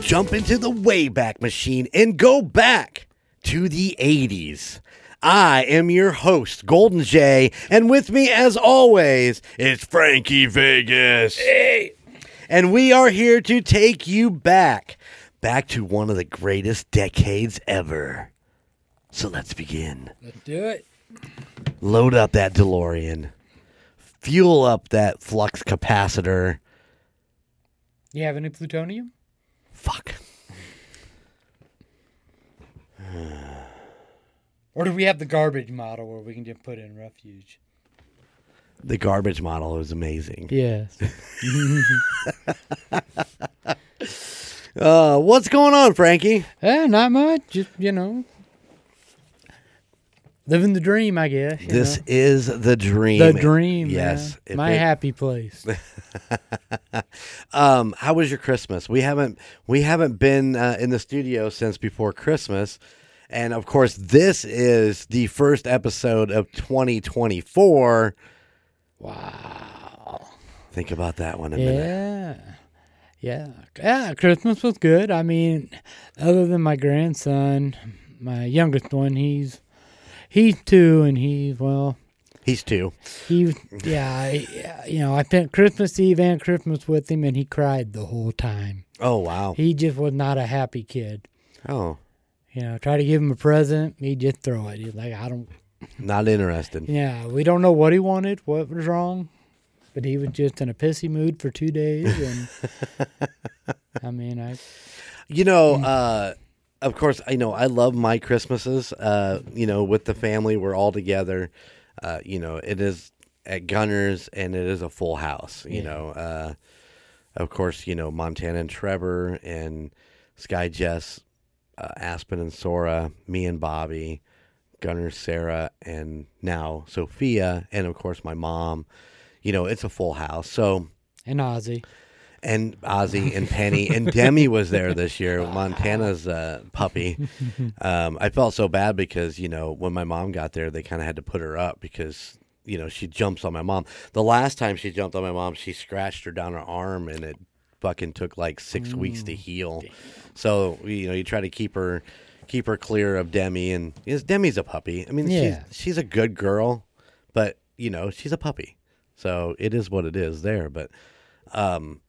It's time to jump into the Wayback Machine and go back to the 80s. I am your host, Golden J, and with me, as always, is Frankie Vegas. Hey! And we are here to take you back, back to one of the greatest decades ever. So let's begin. Let's do it. Load up that DeLorean, fuel up that flux capacitor. You have any plutonium? Fuck. Or do we have the garbage model where we can just put in refuge? The garbage model is amazing. Yes. Uh, what's going on, Frankie? eh, not much. Just, you know, living the dream, I guess. This know. is the dream. the dream. Yes. My it- happy place. Um, how was your Christmas? We haven't we haven't been uh, in the studio since before Christmas, and of course, this is the first episode of 2024. wow. Think about that one a minute. Yeah. Yeah. Yeah. Christmas was good. I mean, other than my grandson, my youngest one, he's he's two, and he's well, He's two. he yeah, you know, I spent Christmas Eve and Christmas with him, and he cried the whole time. Oh wow. He just was not a happy kid. Oh, You know, try to give him a present, he'd just throw it. He's like, I don't. not interested. Yeah, we don't know what he wanted, what was wrong, but he was just in a pissy mood for two days, and I mean, I You know, Mm. uh, of course, I know I love my Christmases. Uh, you know, with the family, we're all together. Uh, you know, it is at Gunners, and it is a full house. You Yeah. know, uh, of course, you know Montana and Trevor and Sky Jess, uh, Aspen and Sora, me and Bobby, Gunner, Sarah, and now Sophia, and of course my mom. You know, it's a full house. So and Ozzy. And Ozzy and Penny and Demi was there this year. Montana's uh, puppy. Um, I felt so bad because you know when my mom got there, they kind of had to put her up because you know she jumps on my mom. The last time she jumped on my mom, she scratched her down her arm, and it fucking took like six weeks to heal. So you know you try to keep her keep her clear of Demi, and yes, Demi's a puppy. I mean, Yeah. she's she's a good girl, but you know she's a puppy. So it is what it is there, but. Um,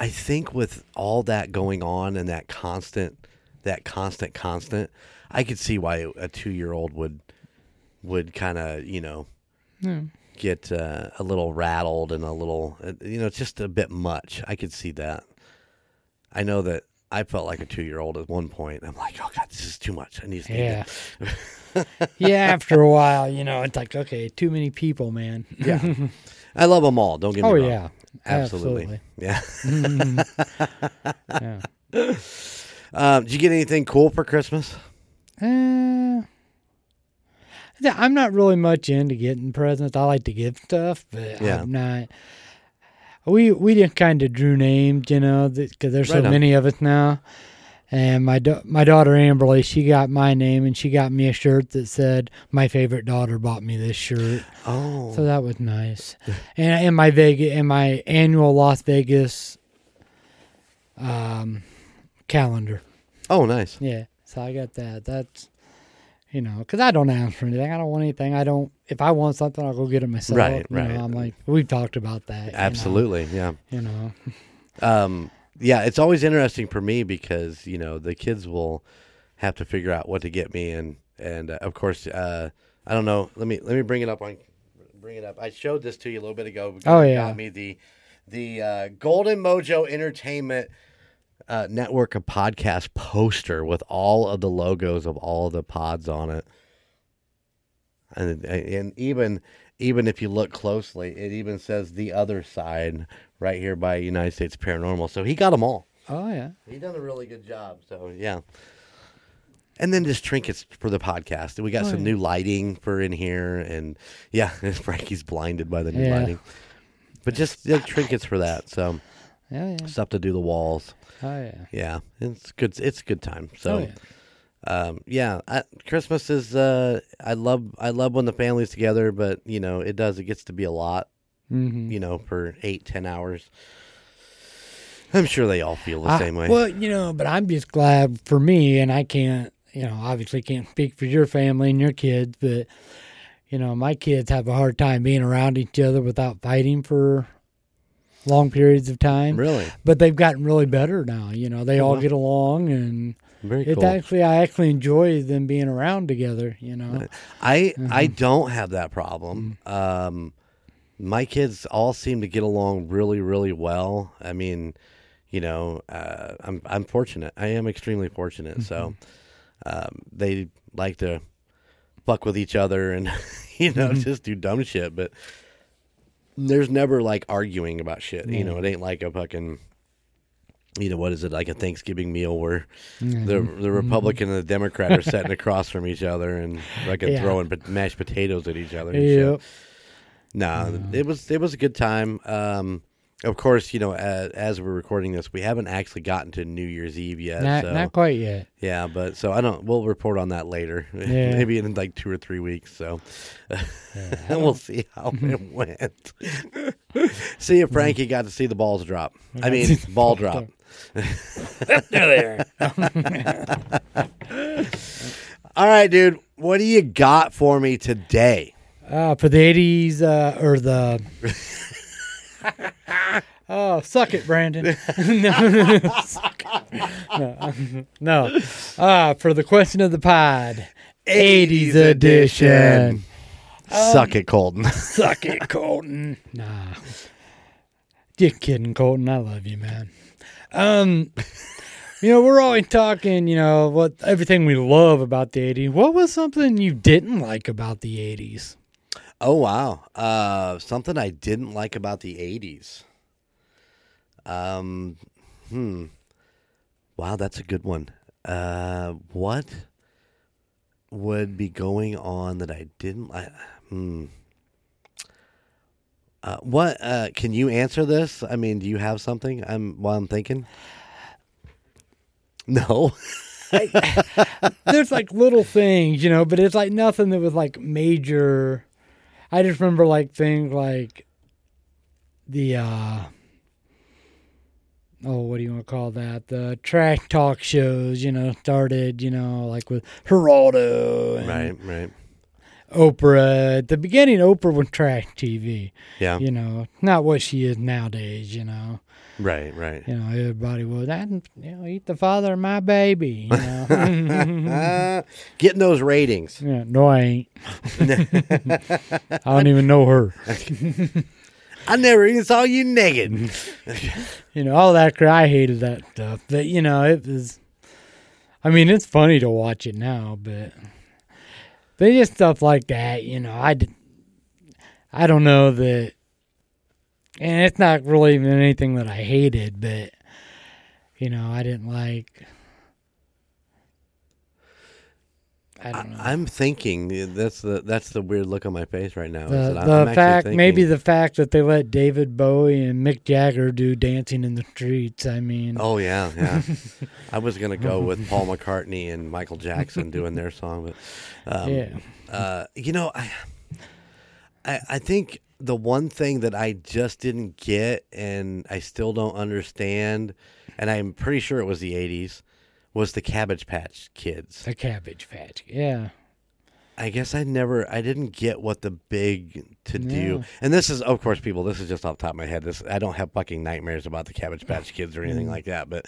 I think with all that going on and that constant, that constant, constant, I could see why a two-year-old would would kind of you know Yeah. get uh, a little rattled and a little uh, you know just a bit much. I could see that. I know that I felt like a two-year-old at one point. I'm like, oh god, this is too much. I need to. Yeah. yeah, after a while, you know, it's like, okay, too many people, man. Yeah. I love them all. Don't get me oh, wrong. yeah. Absolutely. Yeah. yeah. Um, did you get anything cool for Christmas? Uh, yeah, I'm not really much into getting presents. I like to give stuff, but Yeah. I'm not. We we just kind of drew names, you know, because there's so on. many of us now. And my my daughter Amberly, she got my name, and she got me a shirt that said, "My favorite daughter bought me this shirt." Oh, So that was nice. and in my Vegas, in my annual Las Vegas um, calendar. oh, nice. Yeah. So I got that. That's, you know, because I don't ask for anything. I don't want anything. I don't, if I want something, I'll go get it myself. Right, You know, right. I'm like, we've talked about that. you know, Absolutely, yeah. You know, Um, yeah, it's always interesting for me because you know the kids will have to figure out what to get me, and and uh, of course, uh, I don't know. Let me let me bring it up on bring it up. I showed this to you a little bit ago. Oh, yeah. got me the the uh, Golden Mojo Entertainment uh, Network of podcast poster with all of the logos of all of the pods on it, and and even even if you look closely, it even says the other side right here by United States Paranormal. So he got them all. oh yeah. He done a really good job. So yeah. And then just trinkets for the podcast. We got Oh, some yeah. new lighting for in here, and yeah, Frankie's blinded by the new Yeah. lighting. But just yeah, trinkets for that. So Oh yeah. stuff to do the walls. Oh yeah. Yeah, it's good. It's a good time. So oh yeah. Um, yeah, I, Christmas is. Uh, I love. I love when the family's together, but you know, it does. It gets to be a lot. Mm-hmm. You know, for eight, ten hours. I'm sure they all feel the I- same way. Well, you know, but I'm just glad for me, and I can't, you know, obviously can't speak for your family and your kids, but you know, my kids have a hard time being around each other without fighting for long periods of time. really, But they've gotten really better now. You know, they Oh, all get along, and very it's cool. actually I actually enjoy them being around together. You know, I I Mm-hmm. don't have that problem. Um, my kids all seem to get along really, really well. I mean, you know, uh, I'm I'm fortunate. I am extremely fortunate. So, Mm-hmm. um, they like to fuck with each other and you know Mm-hmm. just do dumb shit. But there's never like arguing about shit. You know, it ain't like a fucking. You know what is it like a Thanksgiving meal where mm-hmm. the the mm-hmm. Republican and the Democrat are sitting across from each other and like Yeah. throwing pot- mashed potatoes at each other. And. Yep. No, mm. it was it was a good time. Um, of course, you know, as, as we're recording this, we haven't actually gotten to New Year's Eve yet. not so not quite yet. yeah, but so I don't. We'll report on that later, Yeah. maybe in like two or three weeks. So, and we'll see how it went. see if mm-hmm. Frankie got to see the balls drop. I mean, ball drop. There. All right, dude. What do you got for me today? Uh, for the 80s uh, or the. oh, suck it, Brandon. no, suck it. no. no. Uh, for the question of the pod 80s edition. Suck it, Colton. Suck it, Colton. Nah. Just kidding, Colton. I love you, man. Um, you know, we're always talking, you know, what everything we love about the 80s. What was something you didn't like about the 80s? Oh wow. Uh something I didn't like about the 80s. Um hmm. Wow, that's a good one. Uh what would be going on that I didn't like hmm. Uh, what uh, can you answer this? I mean, do you have something? I'm while I'm thinking. No. There's like little things, you know, but it's like nothing that was like major. I just remember like things like the uh oh, what do you want to call that? The trash talk shows, you know, started, you know, like with Geraldo and right, right. Oprah. At the beginning, Oprah was trash TV, Yeah. you know, not what she is nowadays, you know. Right, right. You know, everybody was, I, you know, eat the father of my baby, you know. Uh, getting those ratings. yeah, no, I ain't. I don't even know her. I never even saw you naked. You know, all that crap. I hated that stuff. But, you know, it was, I mean, it's funny to watch it now, but, but just stuff like that, you know, I, I don't know that, and it's not really even anything that I hated, but, you know, I didn't like, I don't know. I'm thinking that's the that's the weird look on my face right now. the, the fact maybe the fact that they let David Bowie and Mick Jagger do dancing in the streets. I mean, Oh yeah, yeah. I was gonna go with Paul McCartney and Michael Jackson doing their song, but um, yeah, uh, you know, I, I I think the one thing that I just didn't get and I still don't understand, and I'm pretty sure it was the '80s, was the Cabbage Patch Kids. the Cabbage Patch. Yeah, I guess I never, I didn't get what the big to do. Yeah. And this is, of course, people. This is just off the top of my head. This I don't have fucking nightmares about the Cabbage Patch Kids or anything like that. But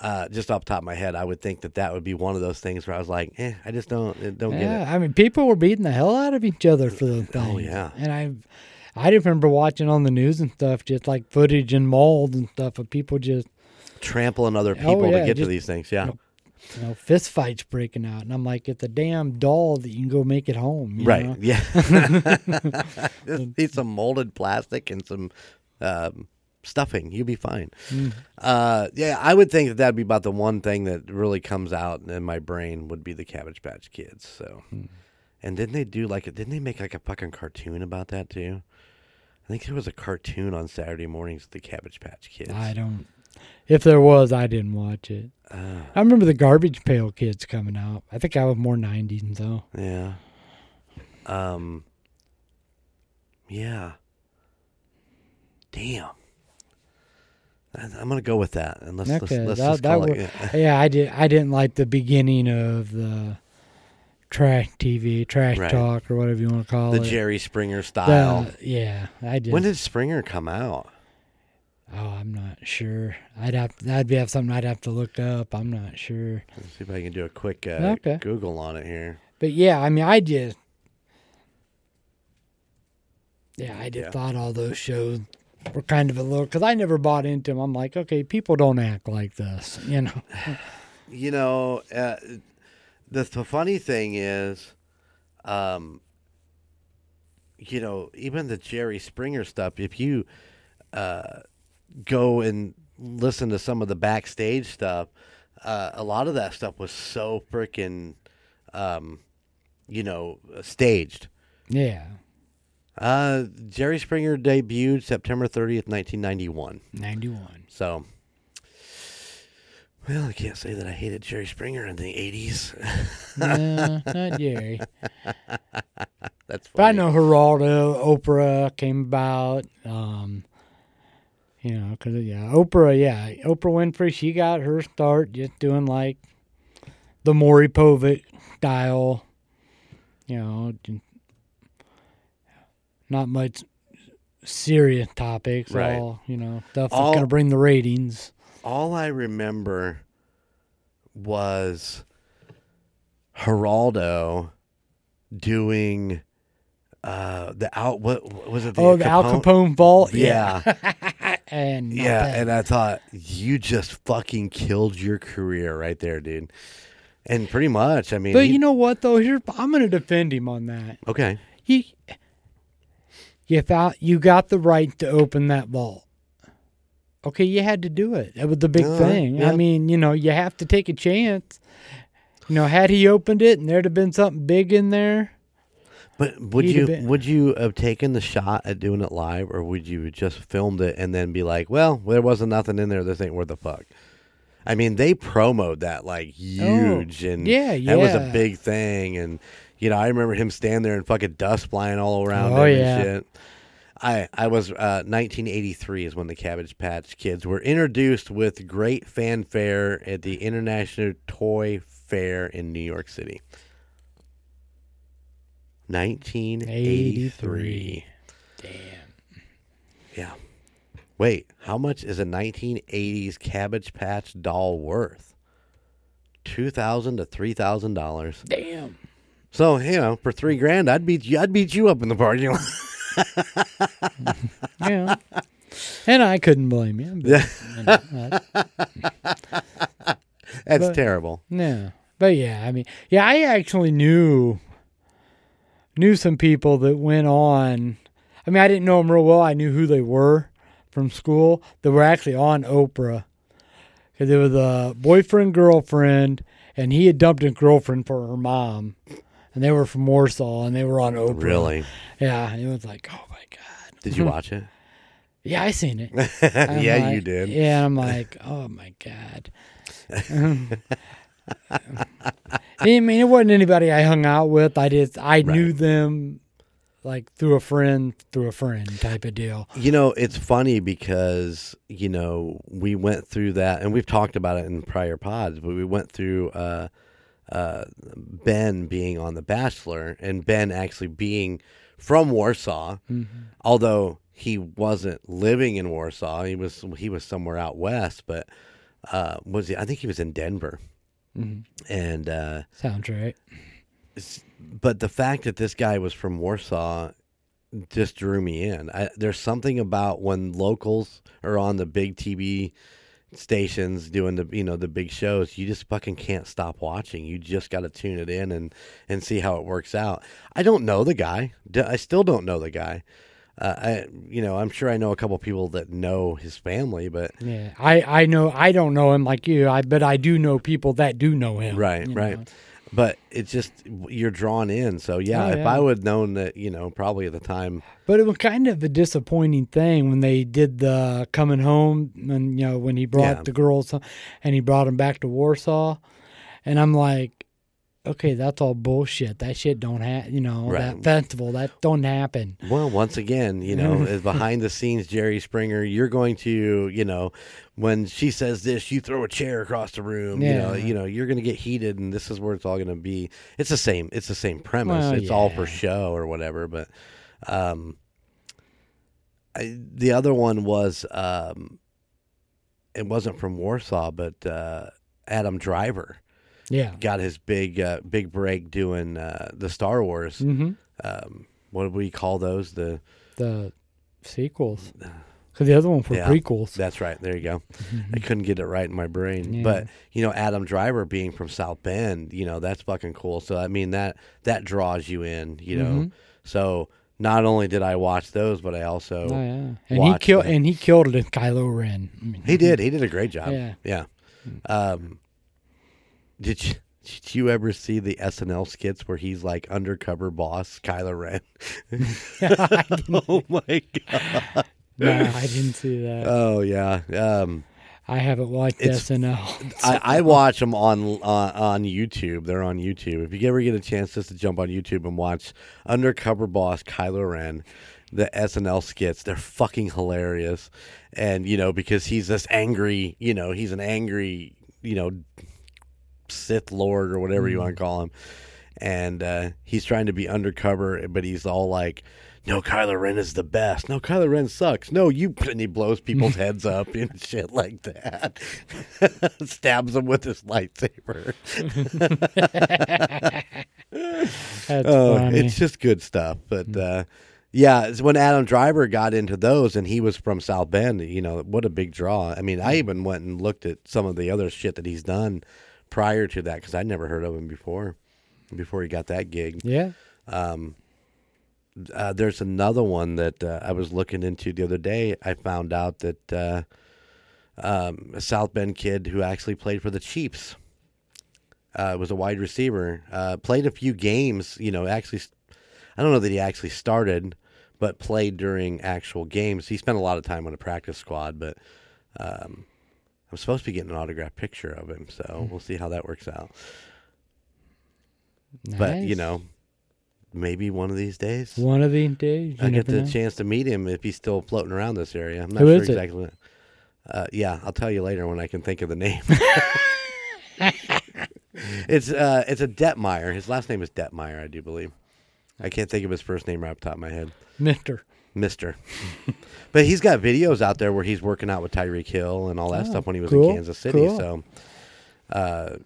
uh, just off the top of my head, I would think that that would be one of those things where I was like, eh, I just don't, eh, don't get it. yeah. I mean, people were beating the hell out of each other for those things. Oh, yeah. and I, I remember watching on the news and stuff, just like footage and molds and stuff of people just, Trampling other Oh, people yeah, to get to these things. Yeah. you know, fist fights breaking out, and I'm like, it's a damn doll that you can go make at home. you Right. know? Yeah. just need some molded plastic and some um, stuffing. You'll be fine. Mm. Uh, yeah, I would think that that'd be about the one thing that really comes out in my brain would be the Cabbage Patch Kids. So, and didn't they do like a, didn't they make like a fucking cartoon about that too? I think there was a cartoon on Saturday mornings with the Cabbage Patch Kids. I don't. If there was, I didn't watch it. Uh, I remember the Garbage Pail Kids coming out. I think I was more '90s though. yeah. Um. Yeah. Damn. I'm gonna go with that, and let's Okay, let's, let's that- just call wor- it. yeah. yeah, I did. I didn't like the beginning of the trash TV, trash Right. talk, or whatever you want to call the it. The Jerry Springer The- style. yeah, I did. when did Springer come out? Oh, I'm not sure. I'd have that'd be have something I'd have to look up. I'm not sure. Let's see if I can do a quick uh, Okay. Google on it here. But yeah, I mean, I just yeah, I just Yeah. thought all those shows were kind of a little because I never bought into them. I'm like, okay, people don't act like this, you know. You know, uh, the, the funny thing is, um, you know, even the Jerry Springer stuff, if you uh, go and listen to some of the backstage stuff, uh, a lot of that stuff was so freaking, um, you know, staged. Yeah, Uh, Jerry Springer debuted September 30th, 1991. ninety one. So, well, I can't say that I hated Jerry Springer in the 80s. no, not Jerry. That's funny. But I know Geraldo, Oprah came about. Um, you know, because yeah, Oprah, yeah, Oprah Winfrey, she got her start just doing like the Maury Povich style. You know, not much serious topics. Right. All you know, stuff All- that's gonna bring the ratings. All I remember was Geraldo doing uh, the out. What, what was it? The oh, the Al Capone vault. Yeah. and Yeah, bad. and I thought you just fucking killed your career right there, dude. And pretty much, I mean, but he- you know what though? Here, I'm gonna defend him on that. okay, you you thought you got the right to open that vault. Okay, you had to do it. That was the big right, thing. yeah. I mean, you know, you have to take a chance. You know, had he opened it and there'd have been something big in there, but would He'd you have would you have taken the shot at doing it live, or would you have just filmed it and then be like, well, there wasn't nothing in there. This ain't worth a fuck. I mean, they promoted that like huge, and Oh, yeah, that was a big thing. And you know, I remember him standing there and fucking dust flying all around Oh, him yeah. and shit. I I was uh, 1983 is when the Cabbage Patch Kids were introduced with great fanfare at the International Toy Fair in New York City. 1983. Damn. Yeah. Wait, how much is a 1980s Cabbage Patch doll worth? Two thousand to three thousand dollars. Damn. So you know, for three grand, I'd beat you. I'd beat you up in the parking lot. Yeah. and I couldn't blame you. But, you know, that- That's But- terrible. No, but yeah, I mean, yeah, I actually knew knew some people that went on. I mean, I didn't know them real well. I knew who they were from school that were actually on Oprah because it was a boyfriend girlfriend, and he had dumped his girlfriend for her mom, and they were from Warsaw, and they were on Oprah. Really? Yeah, it was like, oh my god. Did you watch it? Yeah, I seen it. Yeah, like- you did. Yeah, I'm like, oh my god. I mean, it wasn't anybody I hung out with. I just I knew them like through a friend, through a friend type of deal. You know, it's funny because you know we went through that, and we've talked about it in prior pods. But we went through uh, uh, Ben being on The Bachelor, and Ben actually being from Warsaw, although he wasn't living in Warsaw. He was he was somewhere out west, but uh, was he? I think he was in Denver, and. Uh, Sounds right. but the fact that this guy was from Warsaw just drew me in. I, there's something about when locals are on the big TV stations doing the you know the big shows, you just fucking can't stop watching. You just got to tune it in and and see how it works out. I don't know the guy. i still don't know the guy. Uh, I you know I'm sure I know a couple people that know his family, but Yeah, I I know I don't know him like you. I but I do know people that do know him. Right, right. know. but it's just you're drawn in. So yeah, Oh, if. I would known that you know probably at the time But it was kind of a disappointing thing when they did the coming home and you know when he brought Yeah. the girls and he brought them back to Warsaw, and I'm like, okay, that's all bullshit. That shit don't happen. You know, Right. that festival that don't happen. Well, once again, you know, as behind the scenes, Jerry Springer, you're going to, you know, when she says this, you throw a chair across the room. You know, Yeah. you know, you're going to get heated, and this is where it's all going to be. It's the same. It's the same premise. Well, it's all for show or whatever. But um, I, the other one was um, it wasn't from Warsaw, but uh, Adam Driver Yeah. got his big uh, big break doing uh, the Star Wars. Mm-hmm. Um, what do we call those? The The sequels. Because the other one for Yeah. prequels. That's right. There you go. I couldn't get it right in my brain. Yeah. But, you know, Adam Driver being from South Bend, you know, that's fucking cool. So I mean that that draws you in, you know. Mhm. So not only did I watch those, but I also Oh yeah, and he killed and he killed it in Kylo Ren. I mean, He did. He did a great job. Yeah. Yeah. Um did you did you ever see the SNL skits where he's like undercover boss Kylo Ren? oh my god. No, I didn't see that. Oh yeah. Um I haven't watched it's- SNL. I, I watch them on on on YouTube. They're on YouTube. If you ever get a chance just to jump on YouTube and watch Undercover Boss Kylo Ren, the SNL skits, they're fucking hilarious. And you know because he's this angry, you know, he's an angry, you know, Sith Lord or whatever you want to call him, and uh, he's trying to be undercover, but he's all like. No, Kylo Ren is the best. No, Kylo Ren sucks. No, you. And he blows people's heads up and shit like that. Stabs them with his lightsaber. Oh, funny. it's just good stuff. But uh, yeah, it's when Adam Driver got into those, and he was from South Bend. You know, what a big draw. I mean, I even went and looked at some of the other shit that he's done prior to that because I'd never heard of him before. Before he got that gig, yeah. uh, there's another one that uh, I was looking into the other day. I found out that uh, um, a South Bend kid who actually played for the Chiefs uh, was a wide receiver. Uh, played a few games. You know, actually, I don't know that he actually started, but played during actual games. He spent a lot of time on the practice squad, but um, I'm supposed to be getting an autographed picture of him, so we'll see how that works out. But you know, maybe one of these days. one of these days, I get the know. chance to meet him if he's still floating around this area. I'm not Who sure is it? exactly. What, uh, yeah, I'll tell you later when I can think of the name. it's uh, it's a Detmeyer. His last name is Detmeyer, I do believe. I can't think of his first name right off the top of my head. Mister. Mister. but he's got videos out there where he's working out with Tyreek Hill and all that Oh, stuff when he was cool, in Kansas City. cool. So, uh,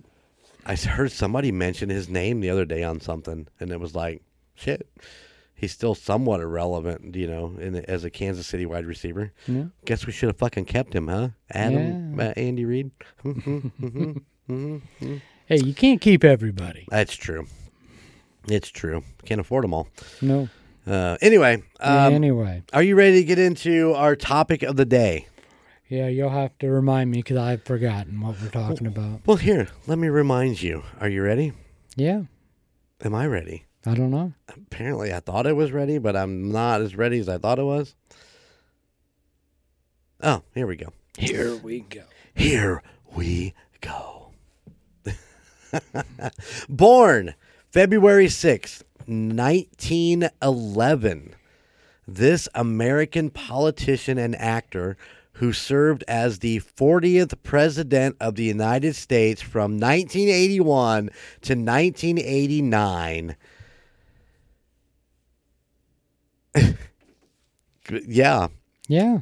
I heard somebody mention his name the other day on something, and it was like, shit, he's still somewhat irrelevant, you know, in the, as a Kansas City wide receiver. Yeah. Guess we should have fucking kept him, huh? Adam, Yeah. uh, Andy Reid. Hey, you can't keep everybody. That's true. It's true. Can't afford them all. No. Uh, anyway, um, anyway, are you ready to get into our topic of the day? yeah, you'll have to remind me because I've forgotten what we're talking about. Well, here, let me remind you. Are you ready? Yeah, Am I ready? I don't know. Apparently, I thought I was ready, but I'm not as ready as I thought I was. Oh, here we go. Here we go. Here we go. Born February 6th, 1911. This American politician and actor who served as the 40th President of the United States from 1981 to 1989. yeah. Yeah.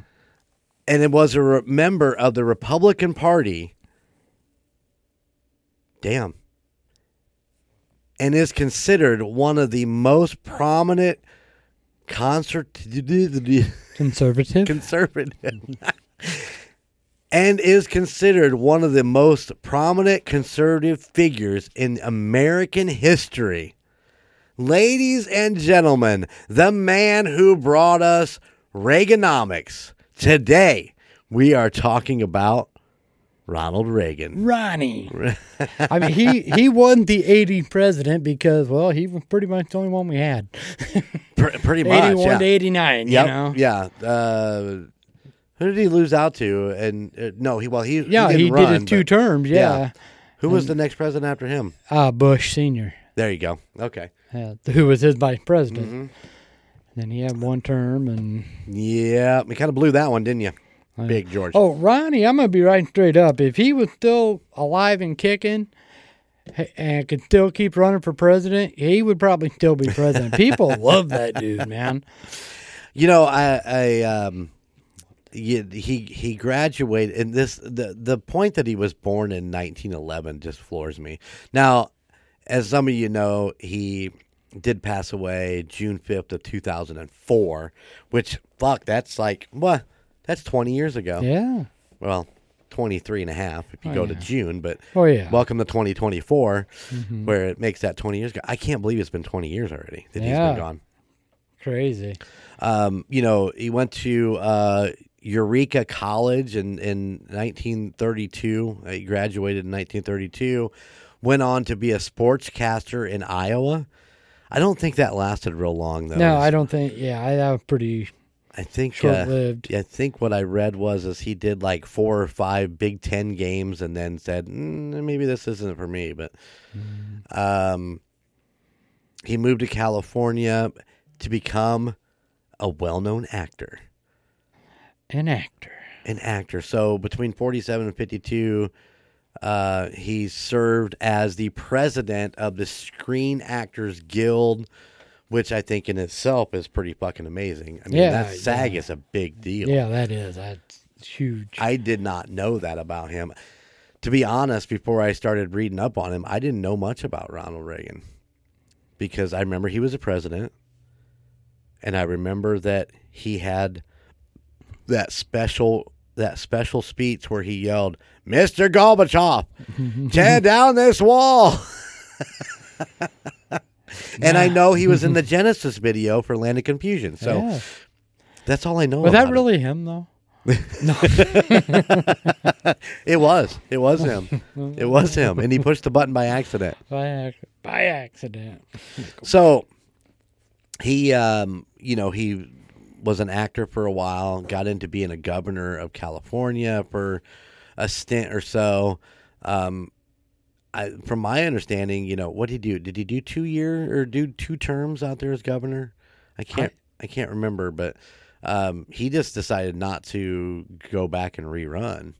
and it was a re- member of the Republican Party. Damn. And is considered one of the most prominent concert Conservative. conservative and is considered one of the most prominent conservative figures in American history. Ladies and gentlemen, the man who brought us Reaganomics. Today, we are talking about Ronald Reagan. Ronnie. I mean, he he won the 80 president because, well, he was pretty much the only one we had. Pretty much. 81 yeah. to 89, Yep, you know? Yeah. Uh, who did he lose out to? And uh, no, he well he Yeah, he, he, didn't did run, his two but- terms, yeah. Who was the next president after him? Uh, Bush Senior, There you go. Okay. uh, who was his vice president. hmm Then he had one term, and Yeah, you kind of blew that one, didn't you? Big George. oh, Ronnie, I'm gonna be right straight up. If he was still alive and kicking, and could still keep running for president, he would probably still be president. People love that dude, man. You know, I, I um, he he he graduated, and this the the point that he was born in 1911 just floors me. Now, as some of you know, he did pass away June 5th of 2004, which fuck, that's like what? That's 20 years ago. Yeah. Well, 23 and a half if you Oh, go to. June, but Oh yeah. welcome to 2024 Mhm. where it makes that 20 years ago. I can't believe it's been 20 years already that he's been gone. Crazy. Um, you know, he went to uh, Eureka College in, in 1932. Uh, He graduated in 1932. Went on to be a sportscaster in Iowa. I don't think that lasted real long though. No, I don't think. Yeah, I, was pretty I think short uh, lived. I think what I read was is he did like four or five Big Ten games and then said mm, maybe this isn't for me. But um, he moved to California to become a well-known actor. An actor. An actor. So between 47 and 52, uh, he served as the president of the Screen Actors Guild, which I think in itself is pretty fucking amazing. I mean, Yeah, that SAG yeah. is a big deal. Yeah, that is. That's huge. I did not know that about him. To be honest, before I started reading up on him, I didn't know much about Ronald Reagan because I remember he was a president, and I remember that he had that special that special speech where he yelled, "Mr. Gorbachev, tear down this wall." and I know he was in the Genesis video for Land of Confusion, so yeah. that's all I know. Was that really him though? no. It was. It was him. it was him, and he pushed the button by accident. by, ac- by accident. So he, um, you know, he was an actor for a while. Got into being a governor of California for a stint or so. Um, I, from my understanding, you know, what did he do? Did he do two year or do two terms out there as governor? I can't. I, can't remember, but um, he just decided not to go back and rerun.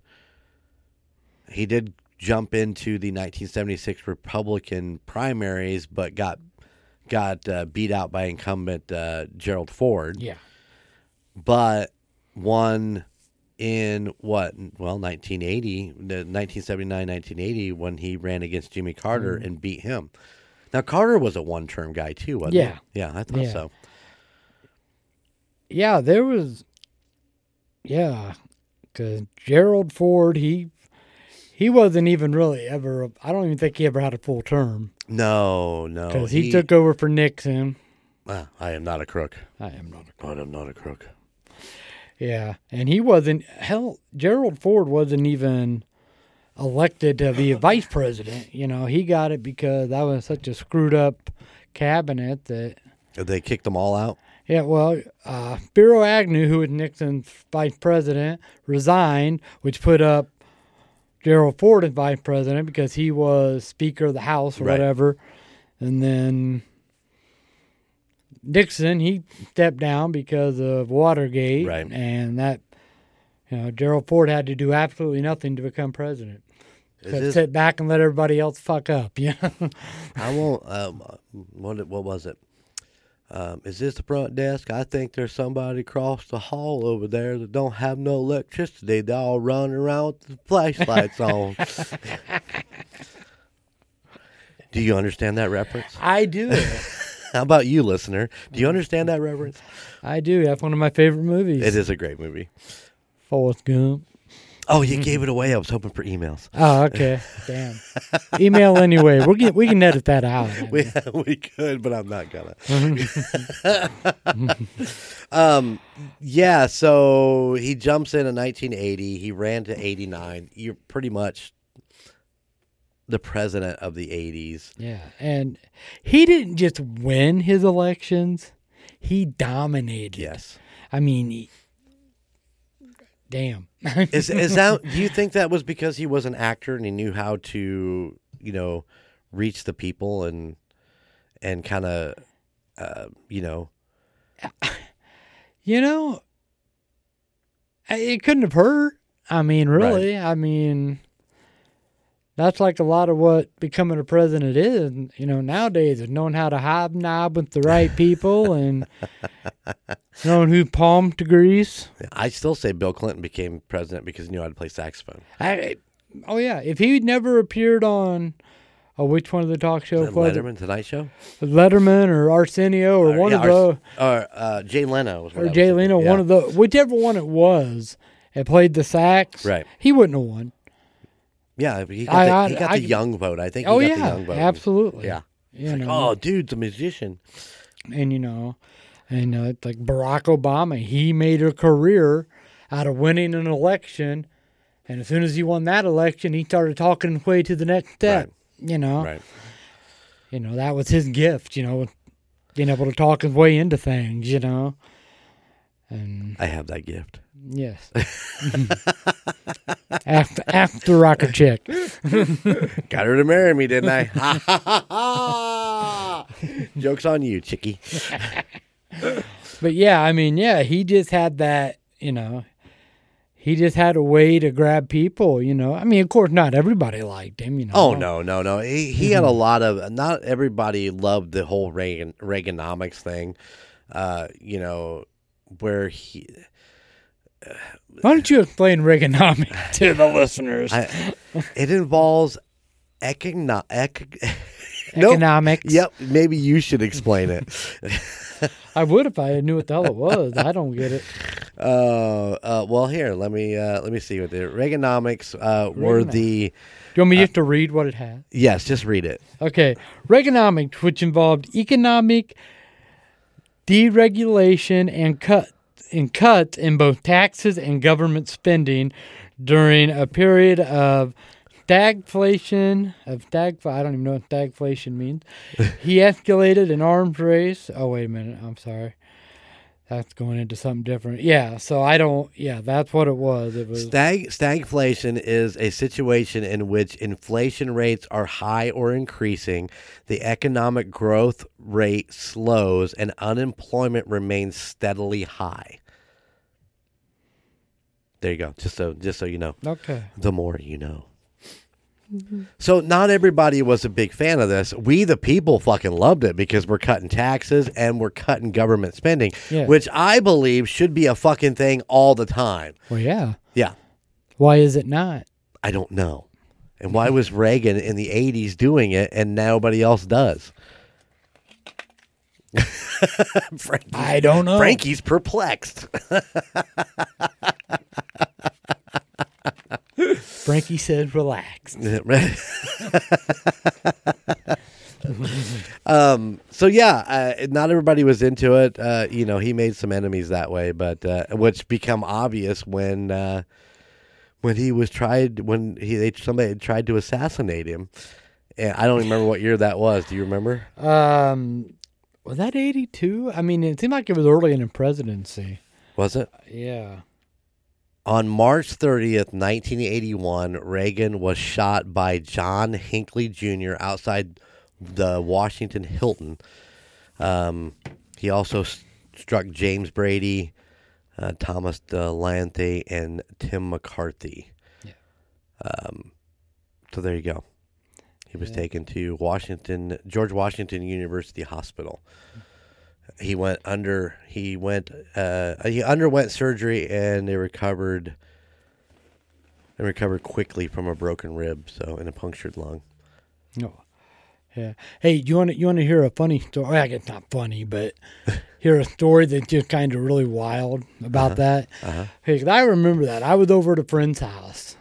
He did jump into the 1976 Republican primaries, but got got uh, beat out by incumbent uh, Gerald Ford, Yeah. but won in what? Well, 1980, 1979, 1980, when he ran against Jimmy Carter mm. and beat him. Now Carter was a one-term guy too, wasn't Yeah. he? Yeah, I thought Yeah. so. Yeah, there was. Yeah, because Gerald Ford, he he wasn't even really ever. i don't even think he ever had a full term No, no, because he, took over for Nixon. I am not a crook. I am not. A, I am not a crook. Yeah, and he wasn't. Hell, Gerald Ford wasn't even elected to be a vice president. You know, he got it because that was such a screwed up cabinet that They kicked them all out. Yeah, well, uh, Spiro Agnew, who was Nixon's vice president, resigned, which put up Gerald Ford as vice president because he was Speaker of the House or Right. whatever. And then Nixon, he stepped down because of Watergate. Right. And that, you know, Gerald Ford had to do absolutely nothing to become president. Except this- sit back and let everybody else fuck up, you know? I won't. Um, what what was it? Um, is this the front desk? I think there's somebody across the hall over there that don't have no electricity. They all run around with the flashlights on. Do you understand that reference? I do. How about you, listener? Do you understand that reference? I do. That's one of my favorite movies. It is a great movie. Forrest Gump. Oh, you gave it away. I was hoping for emails. Oh, okay. Damn. Email anyway. We can we can edit that out. I We we could, but I'm not gonna. um, yeah. So he jumps in in 1980. He ran to 89. You're pretty much the president of the 80s. yeah, and he didn't just win his elections; he dominated. Yes. I mean, he, damn. Is is that? Do you think that was because he was an actor and he knew how to, you know, reach the people and and kind of, uh, you know, you know, it couldn't have hurt. I mean, really. I mean, that's like a lot of what becoming a president is. You know, nowadays is knowing how to hobnob with the right people and knowing who palm to grease. I still say Bill Clinton became president because he knew how to play saxophone. I, oh yeah, if he'd never appeared on, oh, which one of the talk And it? Letterman Tonight Show Letterman or Arsenio or Uh, one yeah, of those, Ars- or uh, Jay Leno or Jay. Leno, Yeah. one of the whichever one it was, that played the sax. Right. He wouldn't have won. Yeah, he got, I- the, I- he got I- the young vote. I think. He Oh got yeah, the young vote. absolutely. Yeah. You Like, know, oh, dude's a musician. and you know, and uh, it's like Barack Obama, he made a career out of winning an election, and as soon as he won that election, he started talking his way to the next step. You know, Right. you know that was his gift. You know, being able to talk his way into things. You know, and I have that gift. yes, after after rocker chick. Got her to marry me, didn't I? Ha ha ha ha! Joke's on you, chickie. But yeah, I mean, yeah, he just had that, you know, he just had a way to grab people, you know. I mean, of course, not everybody liked him, you know. Oh no, no, no. He, he had a lot of. Not everybody loved the whole Reagan Reaganomics thing. Uh, you know, where he. Why don't you explain Reaganomics to the listeners? I, it involves econo- ec- Nope. Economics. Yep, maybe you should explain it. I would if I knew what the hell it was. I don't get it. Uh, uh, well, here, let me uh, let me see what the Reaganomics uh, were the. Do you want me just to read what it has? Yes, just read it. Okay. Reaganomics, which involved economic deregulation and cut and cuts in both taxes and government spending during a period of stagflation of stag I don't even know what stagflation means. he escalated an arms race. Oh wait a minute, I'm sorry. That's going into something different. Yeah, so I don't yeah, that's what it was. It was Stag stagflation is a situation in which inflation rates are high or increasing, the economic growth rate slows, and unemployment remains steadily high. There you go. Just so just so you know, okay. the more you know. So not everybody was a big fan of this. We the people fucking loved it because we're cutting taxes and we're cutting government spending, Yeah. which I believe should be a fucking thing all the time. Well yeah. Yeah. Why is it not? I don't know. And why was Reagan in the 80s doing it and nobody else does? I don't know. Frankie's perplexed. Frankie said relax. um, so yeah, uh, not everybody was into it. Uh, you know, he made some enemies that way, but uh, which become obvious when uh, when he was tried when he they, somebody had tried to assassinate him. And I don't remember what year that was. Do you remember? Um, was that eighty two? I mean, it seemed like it was early in the presidency. Was it? Yeah. On March 30th, 1981, Reagan was shot by John Hinckley Jr. outside the Washington Hilton. Um, he also s- struck James Brady, uh, Thomas Delahanty, and Tim McCarthy. Yeah. Um, so there you go. He was Yeah. taken to Washington, George Washington University Hospital. He went under. He went. Uh, he underwent surgery, and they recovered. and recovered quickly from a broken rib, so and a punctured lung. No. Yeah. Hey, you want to you want to hear a funny story? I guess not funny, but hear a story that's just kind of really wild about that. Uh-huh. Hey, 'cause I remember that I was over at a friend's house,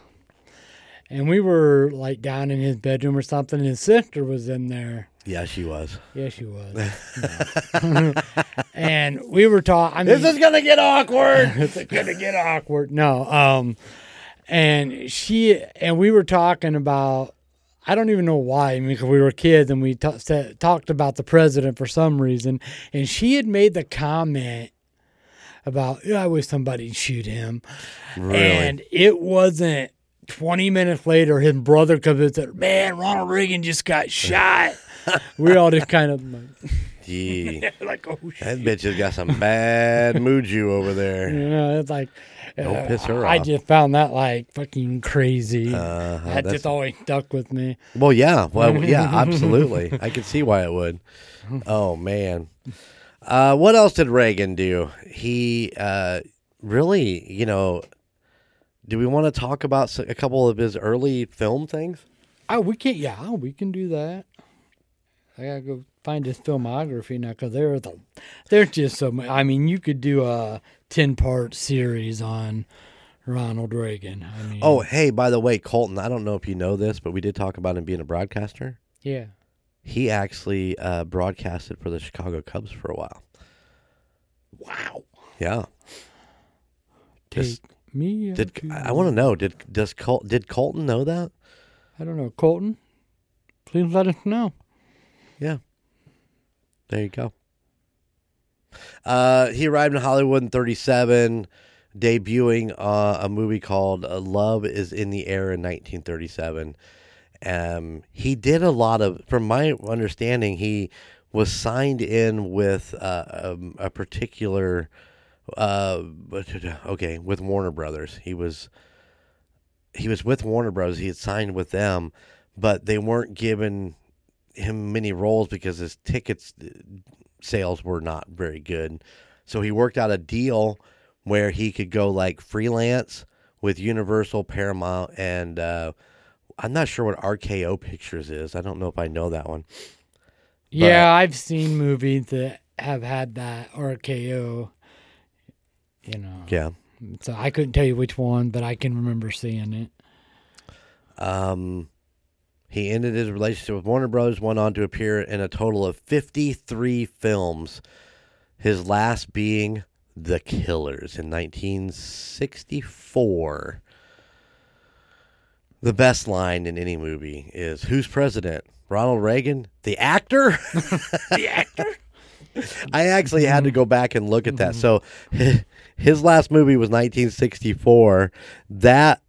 and we were like down in his bedroom or something. And his sister was in there. Yeah, she was. Yeah, she was. No. and we were talking. Mean, This is gonna get awkward. it's gonna get awkward. No, um, and she and we were talking about. I don't even know why. I mean, because we were kids and we ta- said, talked about the president for some reason, and she had made the comment about yeah, I wish somebody'd shoot him. Really? And it wasn't 20 minutes later, his brother comes in and said, Man, Ronald Reagan just got shot. we all just kind of like, Gee, like oh that bitch has got some bad mojo over there. You know, it's like, Don't uh, piss her I off. just found that like fucking crazy. Uh-huh, that just always stuck with me. Well, yeah, well, yeah, absolutely. I can see why it would. Oh man, uh, what else did Reagan do? He uh, really, you know, do we want to talk about a couple of his early film things? Oh, we can't. Yeah, we can do that. I gotta go find his filmography now because there's a, there's just so much. I mean, you could do a ten part series on Ronald Reagan. I mean, Oh, hey, by the way, Colton, I don't know if you know this, but we did talk about him being a broadcaster. yeah. He actually uh, broadcasted for the Chicago Cubs for a while. Wow. Yeah. Take Just- me. Did to- I want to know? Did does Col- did Colton know that? I don't know, Colton. Please let us know. Yeah. There you go. Uh, he arrived in Hollywood in 37, debuting uh, a movie called uh, Love is in the Air in 1937. Um, he did a lot of, from my understanding, he was signed in with uh, um, a particular, uh, okay, with Warner Brothers. He was, he was with Warner Brothers. He had signed with them, but they weren't giving him many roles because his tickets sales were not very good. So he worked out a deal where he could go like freelance with Universal, Paramount, and uh, I'm not sure what RKO Pictures is. I don't know if I know that one. Yeah, I've seen movies that have had that RKO. You know, Yeah. so I couldn't tell you which one, but I can remember seeing it. Um, he ended his relationship with Warner Brothers, went on to appear in a total of 53 films, his last being The Killers in 1964. The best line in any movie is Who's president? Ronald Reagan? The actor? The actor? I actually had to go back and look at that. So his last movie was 1964. That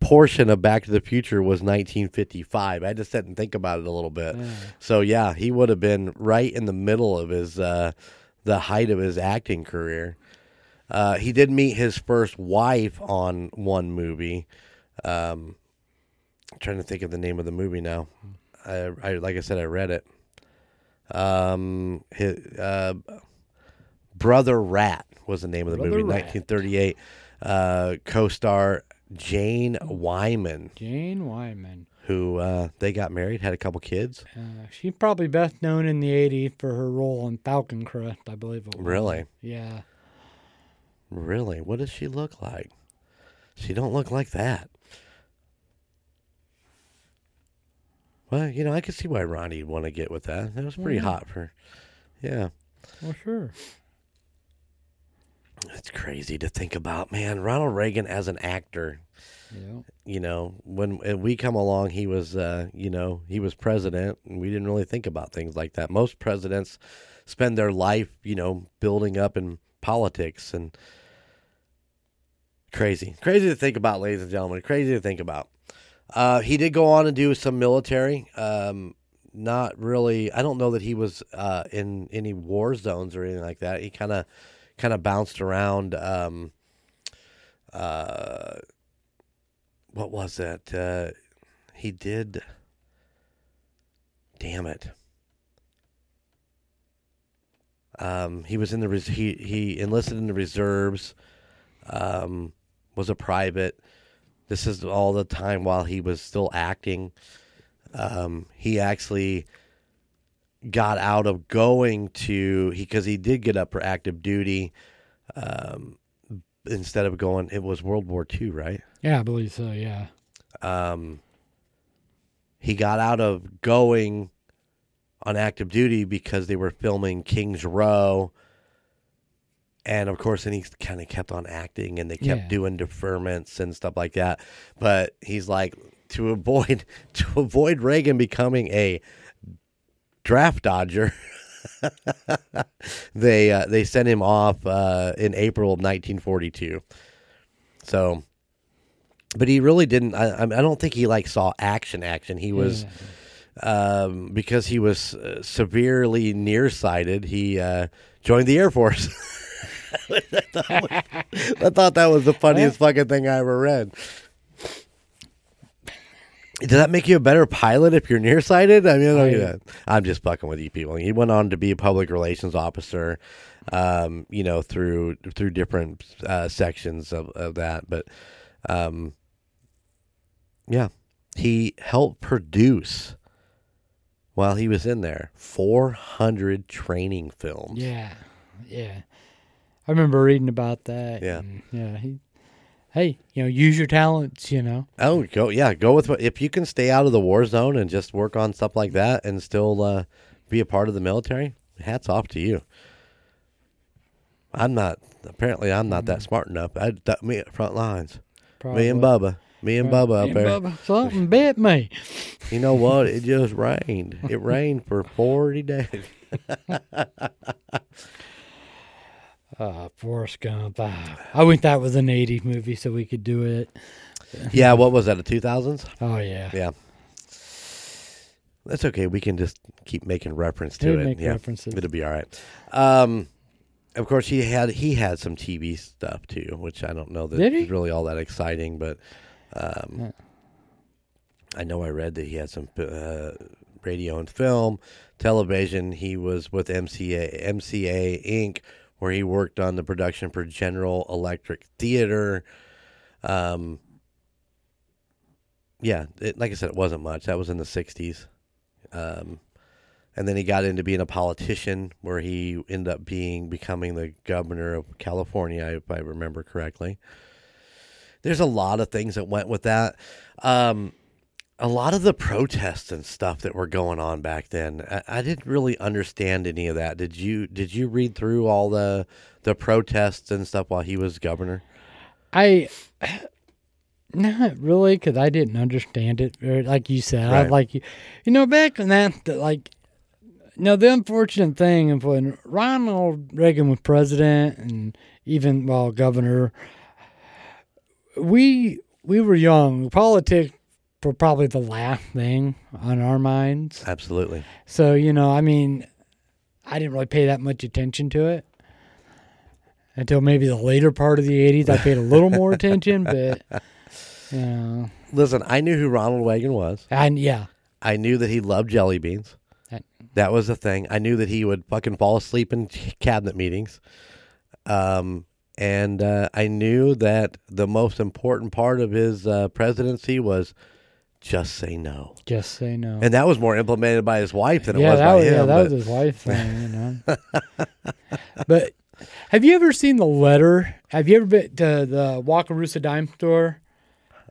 portion of Back to the Future was 1955. I had to sit and think about it a little bit. So yeah, he would have been right in the middle of his uh, the height of his acting career. Uh, he did meet his first wife on one movie. Um, I'm trying to think of the name of the movie now. I, I like I said, I read it. Um, his, uh, Brother Rat was the name of the Brother movie, Rat. 1938. Uh, co-star Jane Wyman, Jane Wyman. who uh, they got married, had a couple kids. Uh, she's probably best known in the 80s for her role in Falcon Crest, I believe it was. Really? Yeah. Really, what does she look like? She don't look like that. Well, you know, I could see why Ronnie'd want to get with that. That was pretty hot for, yeah. Well, sure. It's crazy to think about, man. Ronald Reagan as an actor. Yeah. You know, when when we come along, he was, uh, you know, he was president, and we didn't really think about things like that. Most presidents spend their life, you know, building up in politics and crazy, crazy to think about, ladies and gentlemen. Crazy to think about. Uh, he did go on and do some military. Um, not really. I don't know that he was uh, in any war zones or anything like that. He kind of kind of bounced around. Um, uh, what was that? Uh, he did. Damn it. Um, he was in the res- he he enlisted in the reserves. Um, was a private. This is all the time while he was still acting. Um, he actually got out of going to because he did get up for active duty. Um, instead of going, it was World War II, right? Yeah, I believe so, yeah. um, he got out of going on active duty because they were filming King's Row. And of course, and he kind of kept on acting and they kept Yeah. doing deferments and stuff like that. But he's like, to avoid to avoid Reagan becoming a draft dodger, they uh, they sent him off uh, in April of 1942. So, but he really didn't. I, I don't think he like saw action. Action. He was um, because he was uh, severely nearsighted. He uh, joined the Air Force. I, thought that was the funniest fucking thing I ever read. Does that make you a better pilot if you're nearsighted? I mean, I know. I'm just fucking with you people. He went on to be a public relations officer, um, you know, through through different uh, sections of, of that. But um, yeah, he helped produce while he was in there 400 training films. Yeah, yeah. I remember reading about that. Yeah. yeah. He, hey, you know, use your talents. You know. Oh, go yeah, go with what if you can stay out of the war zone and just work on stuff like that and still uh, be a part of the military. Hats off to you. I'm not. Apparently, I'm not that smart enough. I that, me at front lines. Me and Probably. Bubba. Me and. Bubba up Me there. Bubba, something bit me. You know what? It just rained. It rained for 40 days. Uh, Forrest Gump. Ah, I wish that was an 80s movie so we could do it. yeah, what was that? The 2000s? Oh, yeah. Yeah. That's okay. We can just keep making reference to it. yeah, references. it'll be all right. Um, of course, he had he had some TV stuff too, which I don't know that he? really all that exciting, but um, I know I read that he had some uh, radio and film, television. He was with MCA MCA Inc., where he worked on the production for General Electric Theater. Um, yeah, it, like I said, it wasn't much. That was in the '60s. Um, and then he got into being a politician, where he ended up being becoming the governor of California, if I remember correctly. There's a lot of things that went with that. Um, a lot of the protests and stuff that were going on back then, I, I didn't really understand any of that. Did you? Did you read through all the the protests and stuff while he was governor? I not really because I didn't understand it. Or like you said, I like you, you know, back in that, like, you know, the unfortunate thing of when Ronald Reagan was president and even well governor, we we were young. Politics probably the last thing on our minds. Absolutely. So you know, I mean, I didn't really pay that much attention to it until maybe the later part of the '80s. I paid a little more attention, but you know, Listen, I knew who Ronald Reagan was. and yeah, I knew that he loved jelly beans. That- That was the thing. I knew that he would fucking fall asleep in cabinet meetings. Um, and uh, I knew that the most important part of his uh, presidency was just say no. just say no. And that was more implemented by his wife than it was that by was him. yeah, that but- was his wife thing, you know. but have you ever seen the letter? Have you ever been to the Wakarusa dime store?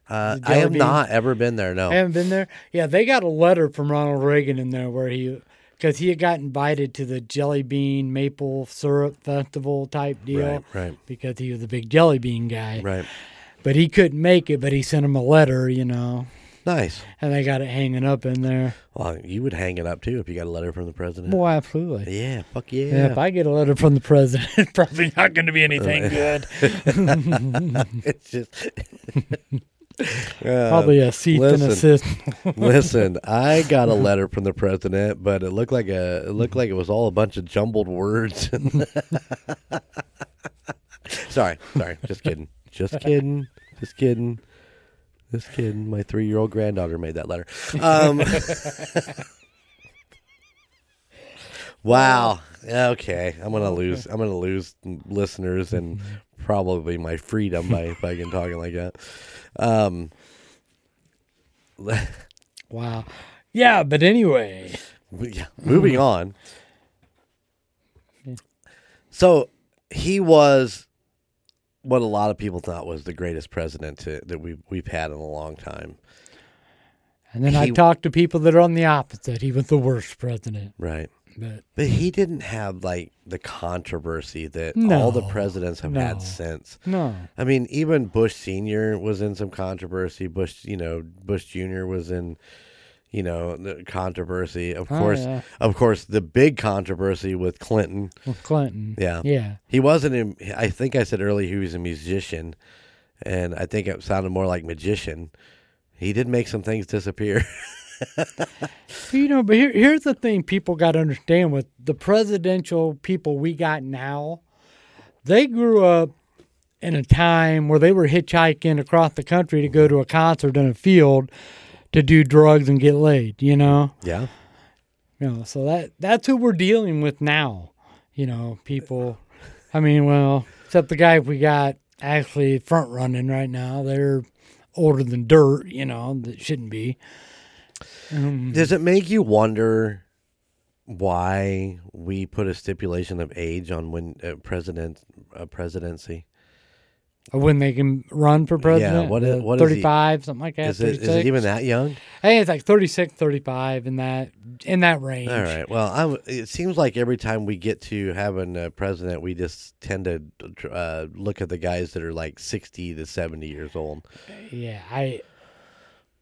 uh, I have not ever been there. No. I haven't been there. Yeah, they got a letter from Ronald Reagan in there where he, because he had got invited to the jelly bean maple syrup festival type deal. Right, right, Because he was a big jelly bean guy, right. but he couldn't make it. But he sent him a letter, you know, Nice. and I got it hanging up in there. Well, you would hang it up too if you got a letter from the president. Boy, absolutely. Yeah, fuck yeah. Yeah, if I get a letter from the president, it's probably not going to be anything good. it's just Uh, Probably a cease and assist. Listen, I got a letter from the president, but it looked like a it looked like it was all a bunch of jumbled words. sorry, sorry, just kidding, just kidding, just kidding, just kidding. My three year old granddaughter made that letter. Um, wow. Okay, I'm gonna lose. I'm gonna lose listeners and probably my freedom by again talking like that. Um, Wow. Yeah, but anyway, yeah, moving on. So he was what a lot of people thought was the greatest president to, that we've we've had in a long time. and then I He- talked to people that are on the opposite. He was the worst president. Right. But But he didn't have like the controversy that all the presidents have no. had since. no, I mean, even Bush Senior was in some controversy. Bush, you know, Bush Junior was in, you know, the controversy. Of Oh, course, yeah. of course, the big controversy with Clinton. With Clinton. Yeah. Yeah. He wasn't. A, I think I said earlier he was a musician, and I think it sounded more like magician. He did make some things disappear. You know, but here, here's the thing people got to understand with the presidential people we got now, they grew up in a time where they were hitchhiking across the country to go to a concert in a field to do drugs and get laid, you know? yeah. You know, so that that's who we're dealing with now. You know, people I mean, well, except the guy we got actually front running right now, they're older than dirt, you know, that shouldn't be. Um, Does it make you wonder why we put a stipulation of age on when uh, president uh, presidency? When they can run for president. what is- uh, what is he- 35, something like that. Is it, is it even that young? I think it's like 36, 35 in that in that range. All right. Well, I it seems like every time we get to having a president, we just tend to uh, look at the guys that are like sixty to seventy years old. Yeah, I.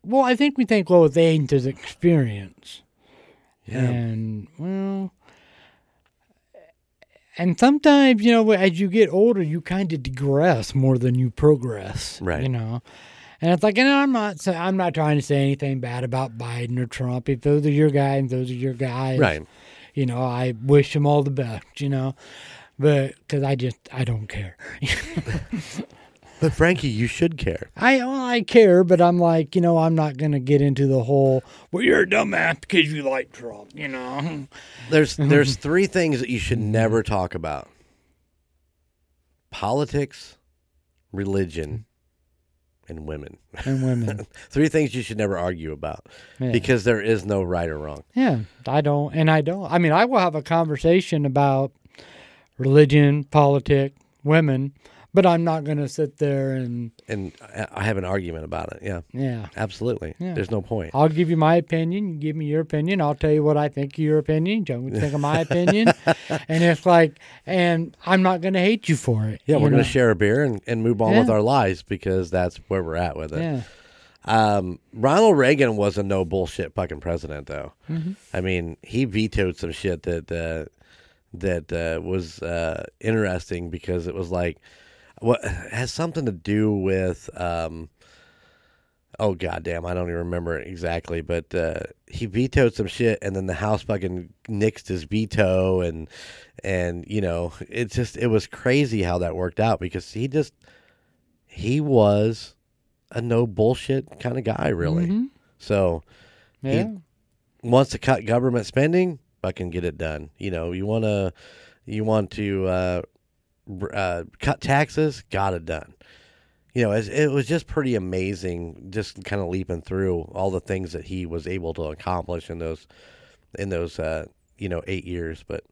Well, I think we think well with age is experience, Yeah. and well, and sometimes you know as you get older, you kind of digress more than you progress. Right. You know. And it's like, and I'm not, I'm not trying to say anything bad about Biden or Trump. If those are your guys, those are your guys. Right. You know, I wish them all the best. You know, but because I just, I don't care. But Frankie, you should care. I well, I care, but I'm like, you know, I'm not gonna get into the whole. Well, you're a dumbass because you like Trump. You know. There's there's three things that you should never talk about: politics, religion, and women. And women. Three things you should never argue about Yeah. because there is no right or wrong. yeah, I don't, and I don't. I mean, I will have a conversation about religion, politics, women, but I'm not gonna sit there and And I- have an argument about it. Yeah, yeah. absolutely. Yeah. There's no point. I'll give you my opinion. You give me your opinion. I'll tell you what I think of your opinion. Tell me what you think of my opinion. and it's like, and I'm not going to hate you for it. Yeah, we're going to share a beer and, and move on with our lives because that's where we're at with it. Yeah. Um, Ronald Reagan was a no bullshit fucking president, though. Mm-hmm. I mean, he vetoed some shit that uh, that uh, was uh, interesting because it was like what has something to do with. Um, oh goddamn, I don't even remember it exactly, but uh, he vetoed some shit, and then the House fucking nixed his veto, and and you know, it just it was crazy how that worked out because he just he was a no bullshit kind of guy, really. Mhm. So He- Yeah. wants to cut government spending, fucking get it done. You know, you want to, you want to uh, uh, cut taxes, got it done. You know, it, it was just pretty amazing, just kind of leaping through all the things that he was able to accomplish in those, in those, uh, you know, eight years. But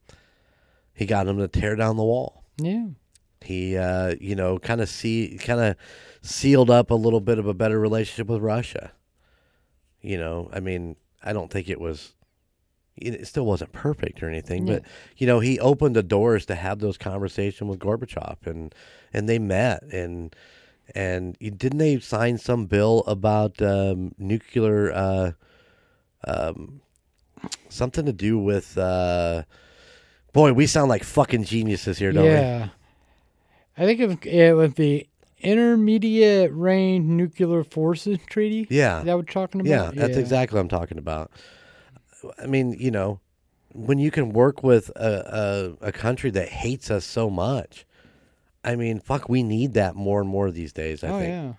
he got him to tear down the wall. yeah. He, uh, you know, kind of see, kind of sealed up a little bit of a better relationship with Russia. You know, I mean, I don't think it was, it still wasn't perfect or anything, but you know, he opened the doors to have those conversations with Gorbachev, and and they met, and and didn't they sign some bill about um, nuclear, uh, um, something to do with. Uh, Boy, we sound like fucking geniuses here, don't we? Yeah. I think it was, the Intermediate Range Nuclear Forces Treaty. Yeah. Is that what you're talking about? Yeah, that's exactly what I'm talking about. I mean, you know, when you can work with a, a, a country that hates us so much, I mean, fuck, we need that more and more these days, I oh think. yeah.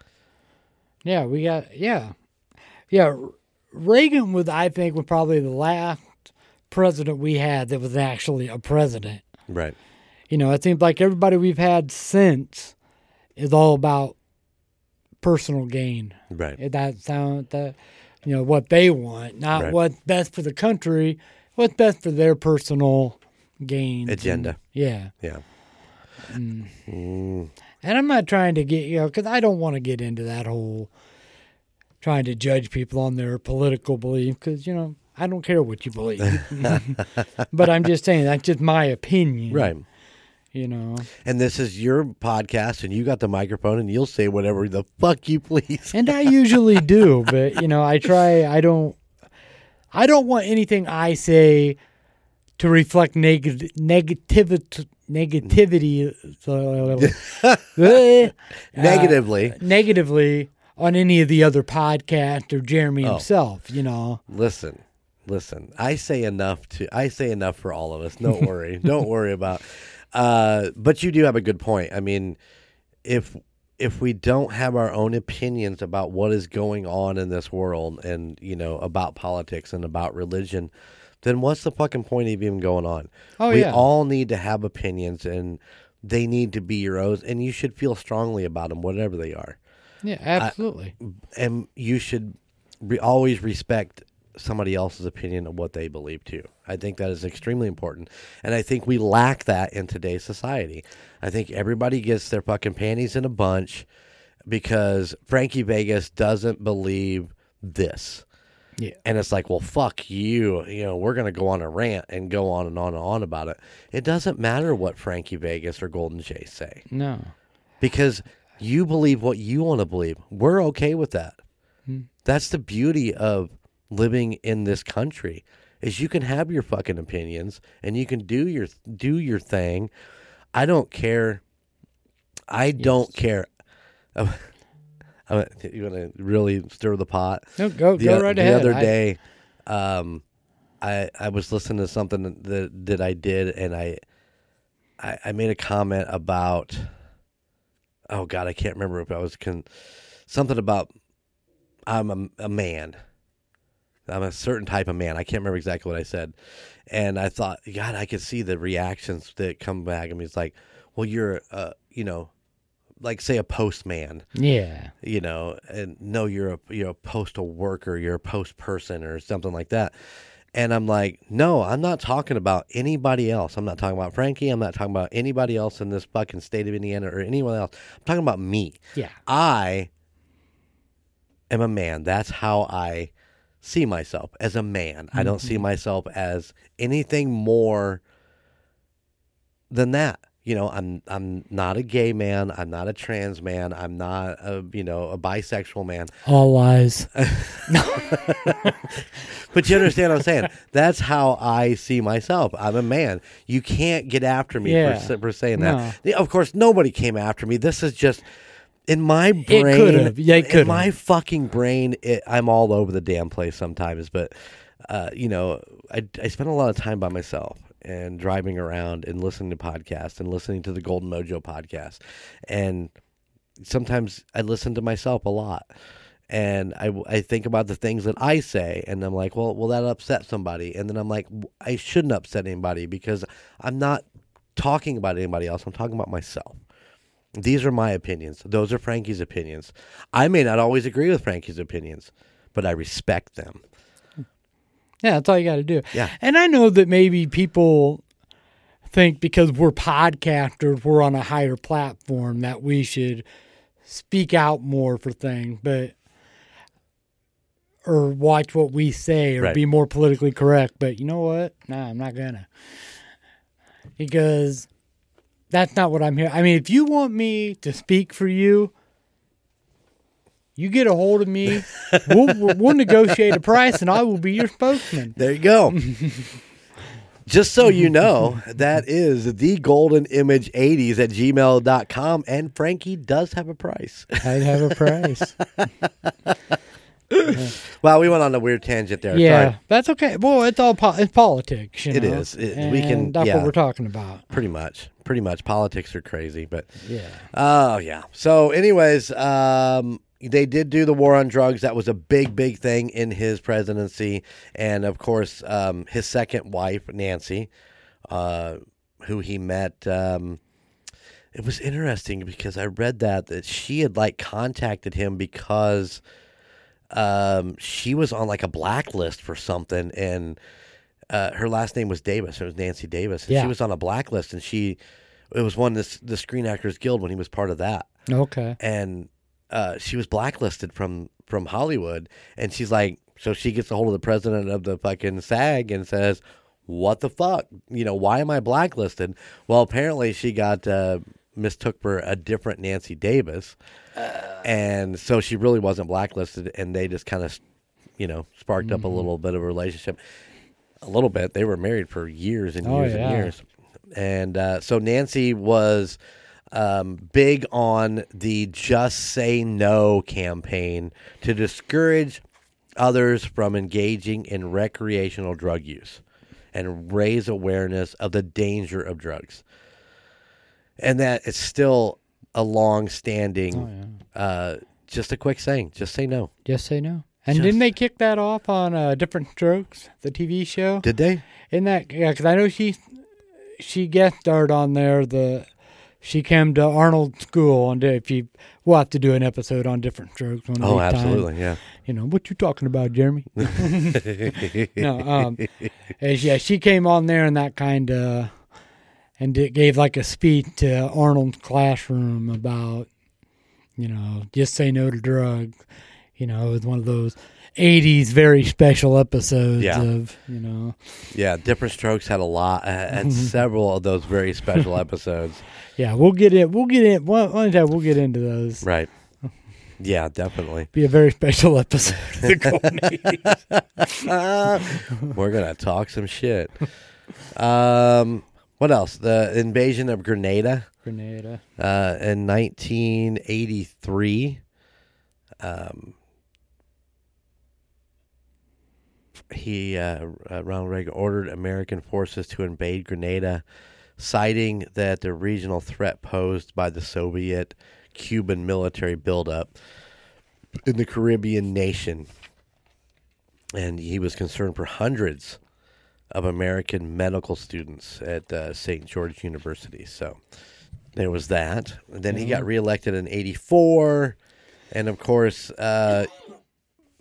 Yeah, we got yeah, yeah. Reagan was, I think, was probably the last president we had that was actually a president. Right. You know, it seems like everybody we've had since is all about personal gain. Right. That sound that you know what they want, not Right. what's best for the country, what's best for their personal gain Agenda. yeah, Yeah. Mm. Mm, and I'm not trying to get you know because I don't want to get into that whole trying to judge people on their political belief because you know I don't care what you believe, but I'm just saying that's just my opinion, right. You know, And this is your podcast, and you got the microphone, and you'll say whatever the fuck you please. and I usually do, but you know I try I don't. I don't want anything I say to reflect neg- negativity negativity uh, Negatively. negatively on any of the other podcast or Jeremy Oh. himself, you know. Listen, listen. I say enough to. I say enough for all of us. Don't worry. Don't worry about. Uh, but you do have a good point. I mean, if if we don't have our own opinions about what is going on in this world, and you know about politics and about religion, then what's the fucking point of even going on? Oh, we yeah. all need to have opinions, and they need to be your own, and you should feel strongly about them, whatever they are Yeah, absolutely. and you should re- always respect somebody else's opinion of what they believe too. I think that is extremely important, and I think we lack that in today's society. I think everybody gets their fucking panties in a bunch because Frankie Vegas doesn't believe this. yeah. And it's like, well, fuck you. You know, we're going to go on a rant and go on and on and on about it. It doesn't matter what Frankie Vegas or Golden J say No. because you believe what you want to believe. We're okay with that. Hmm. That's the beauty of living in this country is you can have your fucking opinions and you can do your do your thing. I don't care. I don't care. I'm, I'm, you want to really stir the pot? No, go the, go right the ahead. The other I- day, um, I I was listening to something that that I did, and I I, I made a comment about oh god, I can't remember if I was con- something about I'm a, a man. I'm a certain type of man. I can't remember exactly what I said, and I thought, God, I could see the reactions that come back. I mean, it's like, well, you're, uh, you know, like say a postman yeah. you know, and no, you're a you're a postal worker, you're a post person or something like that. And I'm like, no, I'm not talking about anybody else. I'm not talking about Frankie. I'm not talking about anybody else in this fucking state of Indiana or anyone else. I'm talking about me. Yeah. I am a man. That's how I see myself as a man. I don't see mm-hmm. myself as anything more than that. You know, I'm I'm not a gay man. I'm not a trans man. I'm not a you know a bisexual man. All lies. But you understand what I'm saying? That's how I see myself. I'm a man. You can't get after me Yeah. for, for saying that. Yeah, Of course, nobody came after me. This is just in my brain. could've. Yeah, it my fucking brain, it, I'm all over the damn place sometimes. But uh, you know, I I spend a lot of time by myself and driving around and listening to podcasts and listening to the Golden Mojo podcast, and sometimes I listen to myself a lot. And I, I think about the things that I say, and I'm like, well, will that upset somebody? And then I'm like, I shouldn't upset anybody because I'm not talking about anybody else. I'm talking about myself. These are my opinions. Those are Frankie's opinions. I may not always agree with Frankie's opinions, but I respect them. Yeah, that's all you got to do. Yeah. And I know that maybe people think because we're podcasters, we're on a higher platform that we should speak out more for things, but or watch what we say or Right. be more politically correct. But you know what? Nah, I'm not gonna. Because that's not what I'm here. I mean, if you want me to speak for you, you get a hold of me. we'll, we'll negotiate a price, and I will be your spokesman. There you go. Just so you know, that is the golden image 80s at gmail.com. And Frankie does have a price. I'd have a price. Well, we went on a weird tangent there. yeah, Sorry. that's okay. Well, it's all po- it's politics. You It know? is. It- we can- That's yeah. what we're talking about. Pretty much. Pretty much. Politics are crazy, but Yeah. Oh yeah. So, anyways, um, they did do the war on drugs. That was a big, big thing in his presidency, and of course, um, his second wife, Nancy, uh, who he met. Um, it was interesting because I read that that she had like contacted him because um, she was on like a blacklist for something, and uh, her last name was Davis. It was Nancy Davis. And Yeah. She was on a blacklist, and she it was one this the Screen Actors Guild when he was part of that, Okay. and uh, she was blacklisted from from Hollywood, and she's like, so she gets a hold of the president of the fucking SAG and says, "What the fuck? You know, why am I blacklisted?" Well, apparently she got uh, mistook for a different Nancy Davis, and so she really wasn't blacklisted, and they just kind of you know, sparked up a Mm-hmm. little bit of a relationship. A little bit. They were married for years and Oh, years yeah. and years. And uh, so Nancy was um, big on the Just Say No campaign to discourage others from engaging in recreational drug use and raise awareness of the danger of drugs. And that it's still a long standing, Oh, uh, just a quick saying, just say no. Just say no. And Just- didn't they kick that off on uh, Diff'rent Strokes, the TV show? Did they? In that, yeah, because I know she she guest starred on there. The she came to Arnold School, and if you we'll have to do an episode on Diff'rent Strokes. One Oh, absolutely. Yeah. You know what you talking about, Jeremy? no, um, and yeah, she came on there and that kind of, and it gave like a speech to Arnold's classroom about, you know, just say no to drugs. You know, it was one of those '80s very special episodes Yeah. of, you know, Yeah, Diff'rent Strokes had a lot, uh, had several of those very special episodes. yeah. We'll get in. We'll get in. One, one time we'll get into those. Right. Yeah, definitely. Be a very special episode. Of the Golden 80s. We're gonna talk some shit. Um, what else? The invasion of Grenada Grenada. uh, in 1983. Um, he uh, uh, Ronald Reagan ordered American forces to invade Grenada, citing that the regional threat posed by the Soviet Cuban military buildup in the Caribbean nation. And he was concerned for hundreds of American medical students at uh, St. George University. So there was that. And then he got reelected in 84. And of course, uh,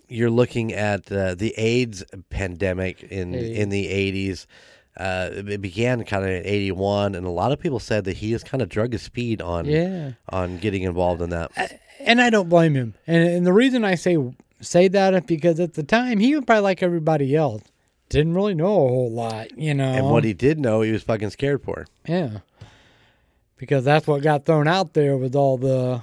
you're looking at uh, the AIDS pandemic in, Hey. in the 80s. Uh, it began kind of in 81, and a lot of people said that he has kind of drug his speed on Yeah. on getting involved in that. and I don't blame him. And and the reason I say say that is because at the time he was probably like everybody else, didn't really know a whole lot, you know. And what he did know, he was fucking scared for. yeah, because that's what got thrown out there with all the,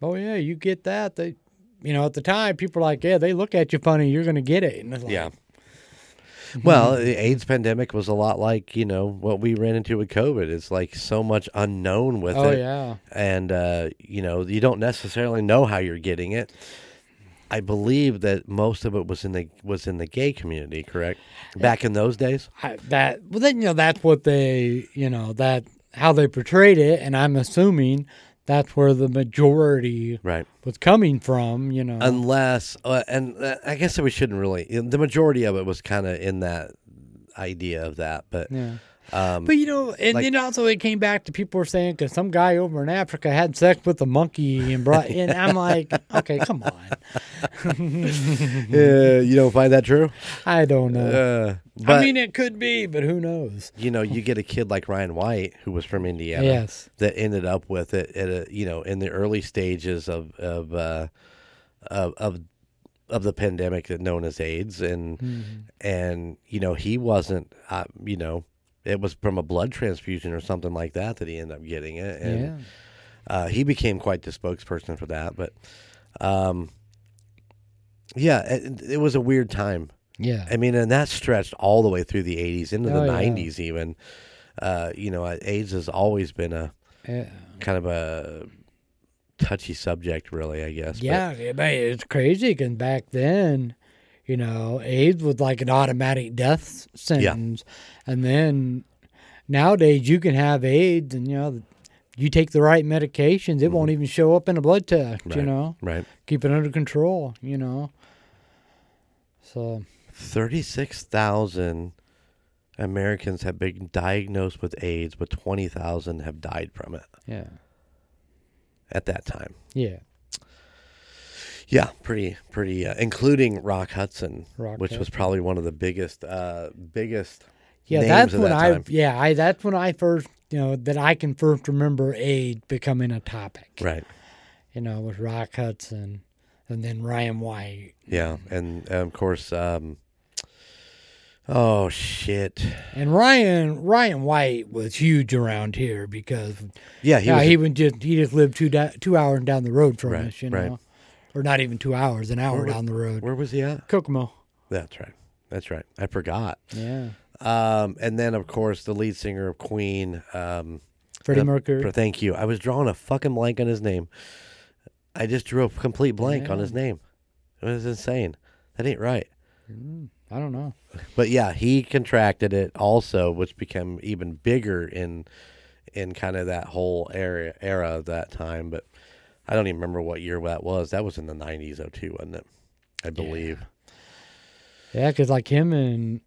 oh yeah, you get that. They, you know, at the time people were like, yeah, they look at you funny, you're gonna get it. And it's like, Yeah. Well, the AIDS pandemic was a lot like you know what we ran into with COVID. It's like so much unknown with oh it, yeah, and uh, you know you don't necessarily know how you're getting it. I believe that most of it was in the was in the gay community, correct? Back in those days, I, that well then you know that's what they you know that how they portrayed it, and I'm assuming that's where the majority right? was coming from, you know. Unless, uh, and uh, I guess that we shouldn't really. The majority of it was kind of in that idea of that, but yeah. Um, But you know, and like- then also it came back to people were saying because some guy over in Africa had sex with a monkey and brought, and I'm like, okay, come on, uh, you don't find that true? I don't know. Uh, but I mean, it could be, but who knows? you know, you get a kid like Ryan White who was from Indiana. Yes, that ended up with it at a you know in the early stages of of uh, of, of of the pandemic that known as AIDS and Mm-hmm. and you know he wasn't uh, you know it was from a blood transfusion or something like that that he ended up getting it and yeah, uh, he became quite the spokesperson for that but um yeah it, it was a weird time yeah, I mean, and that stretched all the way through the 80s into Oh, the yeah. 90s, even. Uh, you know, AIDS has always been a yeah. kind of a touchy subject, really, I guess. But- Yeah, man, it's crazy because back then, you know, AIDS was like an automatic death sentence, and then nowadays you can have AIDS, and you know, you take the right medications, it won't even show up in a blood test. You Mm-hmm. Know, right. keep it under control. You know, so 36,000 Americans have been diagnosed with AIDS, but 20,000 have died from it yeah, at that time. yeah, Yeah, pretty, pretty, uh, including Rock Hudson, Rock which was probably one of the biggest, uh, biggest yeah. that's when that I, time. yeah, I that's when I first, you know, that I can first remember aid becoming a topic. Right. You know, with Rock Hudson, and then Ryan White. Yeah, and, and of course, um, oh shit, And Ryan Ryan White was huge around here because yeah, he yeah, was he would just he just lived two da- two hours down the road from Right, us, you know right. Or not even two hours, an hour down the road. Where was he at? Kokomo. That's right. That's right. I forgot. Yeah. Um, and then of course the lead singer of Queen. Um, Freddie uh, Mercury. for- thank you. I was drawing a fucking blank on his name. I just drew a complete blank on his name. It was insane. That ain't right. Mm, I don't know. But yeah, he contracted it also, which became even bigger in in kind of that whole area era of that time. But I don't even remember what year that was. That was in the nineties, oh two, wasn't it? I believe. Yeah, because like him and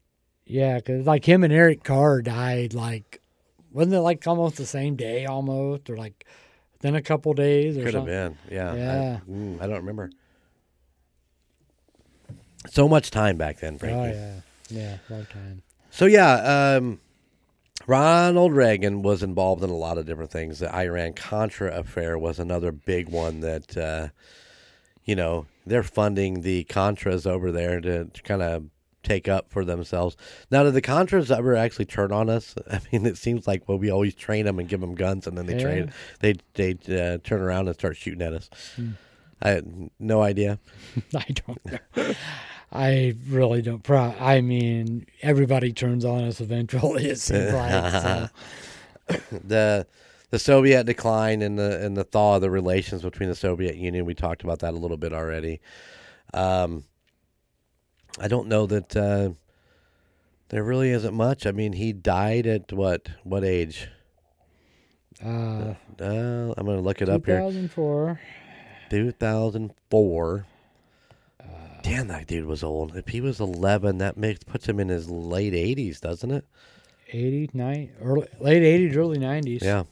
yeah, because like him and Eric Carr died like wasn't it like almost the same day almost or like then a couple days or Could have something? been. Yeah. I- Yeah. mm, I, don't remember. So much time back then, Frankie. Oh yeah, yeah, long time. So yeah, um, Ronald Reagan was involved in a lot of different things. The Iran Contra affair was another big one that, uh, you know, they're funding the Contras over there to, to kind of take up for themselves. Now, did the Contras ever actually turn on us? I mean, it seems like well, we always train them and give them guns, and then they train they they uh, turn around and start shooting at us. I had no idea. I don't know. I really don't. Pro- I mean, everybody turns on us eventually. It seems like. So. the the Soviet decline and the and the thaw of the relations between the Soviet Union. We talked about that a little bit already. Um, I don't know that uh, there really isn't much. I mean, he died at what what age? Uh, Uh, I'm gonna look it up here. 2004. 2004. Damn, that dude was old. If he was 11, that makes puts him in his late 80s, doesn't it? 80, 90, early, late 80s, early 90s. Yeah.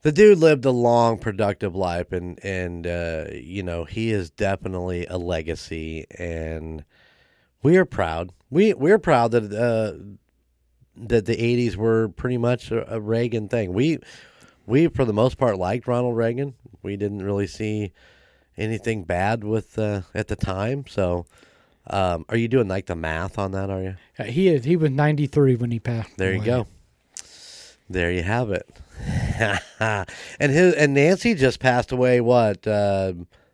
The dude lived a long, productive life, and and uh, you know he is definitely a legacy, and we are proud. We we're proud that uh, that the '80s were pretty much a, a Reagan thing. We we for the most part liked Ronald Reagan. We didn't really see anything bad with uh, at the time. So, um, are you doing like the math on that? Are you? Uh, He is. He was 93 when he passed. There you go. There you have it. and his and Nancy just passed away. What? Uh,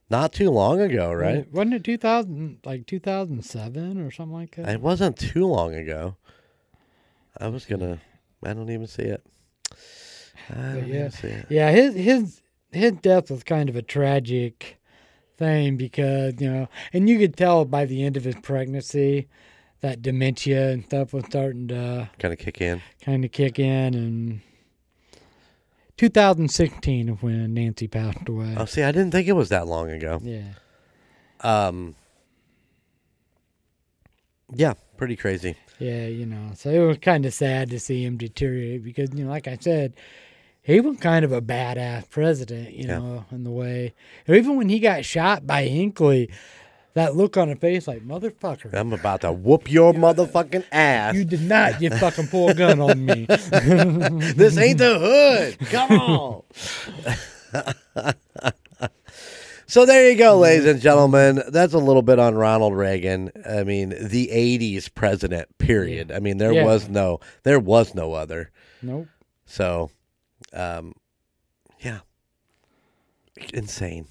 not too long ago, right? Wasn't it 2000, like 2007 or something like that? It wasn't too long ago. I was gonna. I don't even see it. I don't yeah. even see it. Yeah, his his his death was kind of a tragic thing because you know, and you could tell by the end of his pregnancy that dementia and stuff was starting to Kind of kick in. kind of kick in. And 2016 is when Nancy passed away. Oh, see, I didn't think it was that long ago. yeah, Um. Yeah, pretty crazy. yeah, you know, so it was kind of sad to see him deteriorate because you know, like I said. He was kind of a badass president, you Yeah. know, in the way. Even when he got shot by Hinckley, that look on his face, like motherfucker, I'm about to whoop your motherfucking ass. You did not just fucking pull a gun on me. this ain't the hood. Come on. so there you go, ladies and gentlemen. That's a little bit on Ronald Reagan. I mean, the '80s president. Period. I mean, there Yeah. was no, there was no other. nope. So, um, yeah, insane.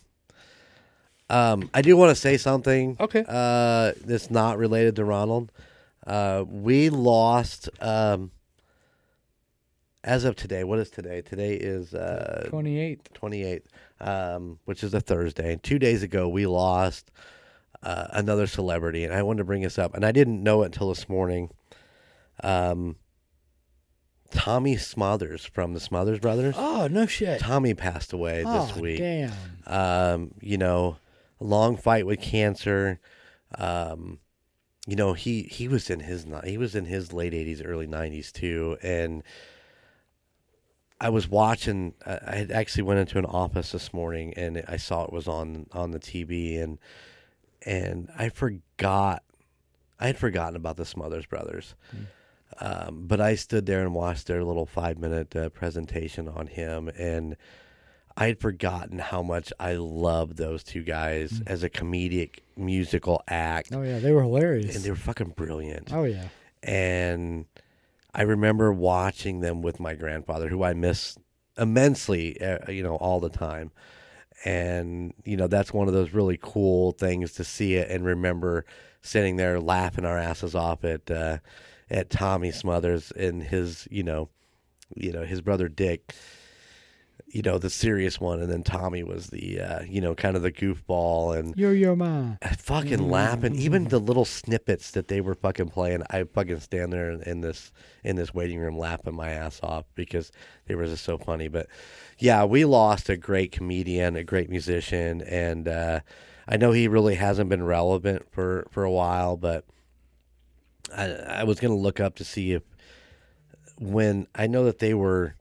Um, I do want to say something. Okay. Uh, that's not related to Ronald. Uh, we lost. Um, as of today, what is today? Today is uh, 28th. 28th, um, which is a Thursday. And two days ago, we lost uh, another celebrity, and I wanted to bring this up, and I didn't know it until this morning. Um, Tommy Smothers from the Smothers Brothers. Oh, no shit. Tommy passed away oh, this week. damn. Um, you know, a long fight with cancer. Um, you know, he he was in his he was in his late eighties, early nineties too, and I was watching. I I had actually went into an office this morning, and I saw it was on on the TV, and and I forgot. I had forgotten about the Smothers Brothers. Um, but I stood there and watched their little five minute uh, presentation on him, and I had forgotten how much I loved those two guys as a comedic musical act, Oh, yeah. They were hilarious. and they were fucking brilliant. oh, yeah. And I remember watching them with my grandfather, who I miss immensely, uh, you know, all the time. and you know that's one of those really cool things to see it and remember sitting there laughing our asses off at uh, at Tommy Smothers and his you know you know his brother Dick you know the serious one and then Tommy was the uh, you know kind of the goofball and your mom. I fucking laughing. Even the little snippets that they were fucking playing, I fucking stand there in, in this in this waiting room laughing my ass off because they were just so funny. But yeah, we lost a great comedian, a great musician, and uh, I know he really hasn't been relevant for for a while. But I, I was gonna look up to see if when I know that they were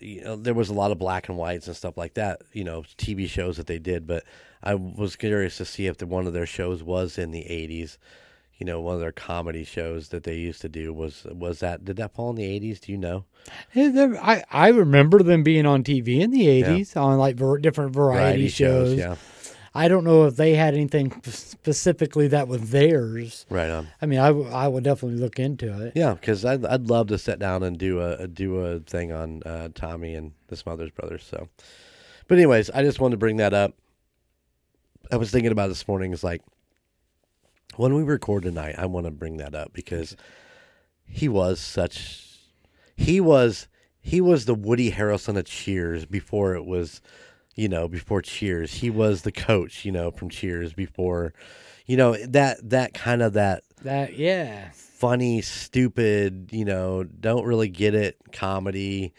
you know, there was a lot of black and whites and stuff like that, you know, TV shows that they did. But I was curious to see if the, one of their shows was in the '80s. You know, one of their comedy shows that they used to do was was that did that fall in the '80s? Do you know? Eh, I, I remember them being on TV in the 80s on like ver- different variety, shows. yeah, I don't know if they had anything specifically that was theirs. right on. I mean, I, w- I would definitely look into it. Yeah, because I'd I'd love to sit down and do a, a do a thing on uh, Tommy and the Smothers Brothers. So, but anyways, I just wanted to bring that up. I was thinking about this morning. Is like when we record tonight, I want to bring that up because he was such he was he was the Woody Harrelson of Cheers before it was you know before Cheers. He was the coach, you know, from Cheers before you know that that kind of that That yeah. funny, stupid, you know, don't really get it comedy.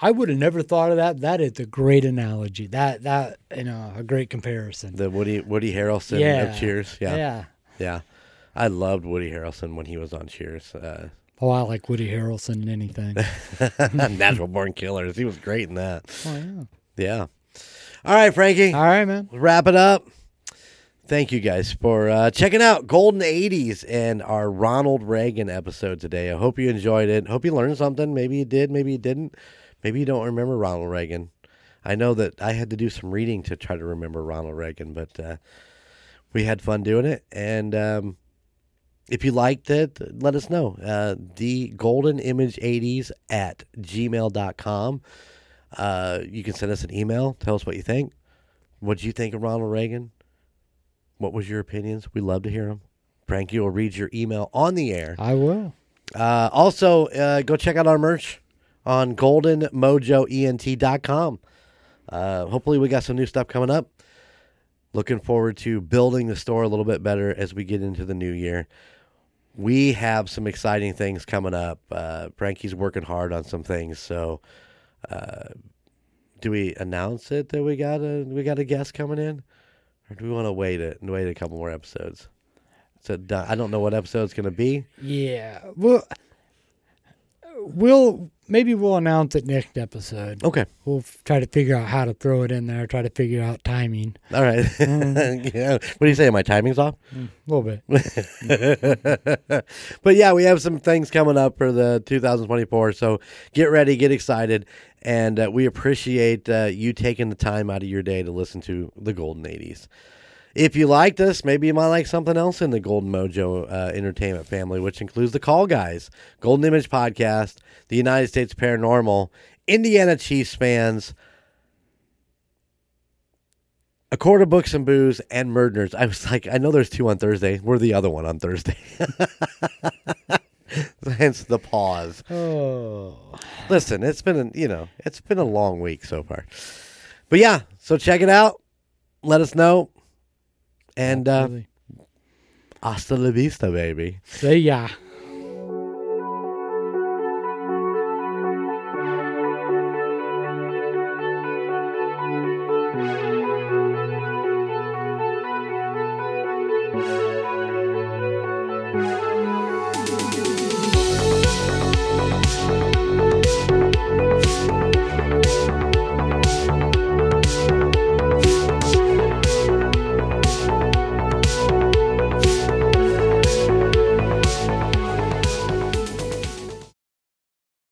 I would have never thought of that. That is a great analogy. That that you know a great comparison. The Woody Woody Harrelson Yeah. of Cheers. Yeah, yeah. yeah. I loved Woody Harrelson when he was on Cheers. Uh, Oh, I like Woody Harrelson in anything. Natural Born Killers. He was great in that. oh yeah. Yeah. All right, Frankie. All right, man. We'll wrap it up. Thank you guys for uh, checking out Golden 80s and our Ronald Reagan episode today. I hope you enjoyed it. Hope you learned something. Maybe you did, maybe you didn't. Maybe you don't remember Ronald Reagan. I know that I had to do some reading to try to remember Ronald Reagan, but uh, we had fun doing it. And um, if you liked it, let us know. Uh, the Golden Image 80s at gmail.com. Uh, you can send us an email. Tell us what you think. What did you think of Ronald Reagan? What was your opinions? We love to hear them. Frankie will read your email on the air. I will. Uh, also, uh, go check out our merch on goldenmojoent.com. Uh, hopefully, we got some new stuff coming up. Looking forward to building the store a little bit better as we get into the new year. We have some exciting things coming up. Uh, Frankie's working hard on some things. So, uh, do we announce it that we got a we got a guest coming in, or do we want to wait it and wait a couple more episodes? So I don't know what episode it's going to be. Yeah. Well, we'll maybe we'll announce it next episode. Okay. We'll f- try to figure out how to throw it in there. Try to figure out timing. All right. yeah. What do you say? My timing's off? A little bit. but yeah, we have some things coming up for the 2024. So get ready, get excited. And uh, we appreciate uh, you taking the time out of your day to listen to the Golden 80s. If you liked us, maybe you might like something else in the Golden Mojo uh, Entertainment family, which includes the Call Guys, Golden Image Podcast, the United States Paranormal, Indiana Chiefs fans, a Court of Books and Booze, and MurdNerds. I was like, I know there's two on Thursday. We're the other one on Thursday. Hence the pause. Oh. Listen, it's been a, you know it's been a long week so far, but yeah. So check it out. Let us know, and uh, hasta la vista, baby. See ya.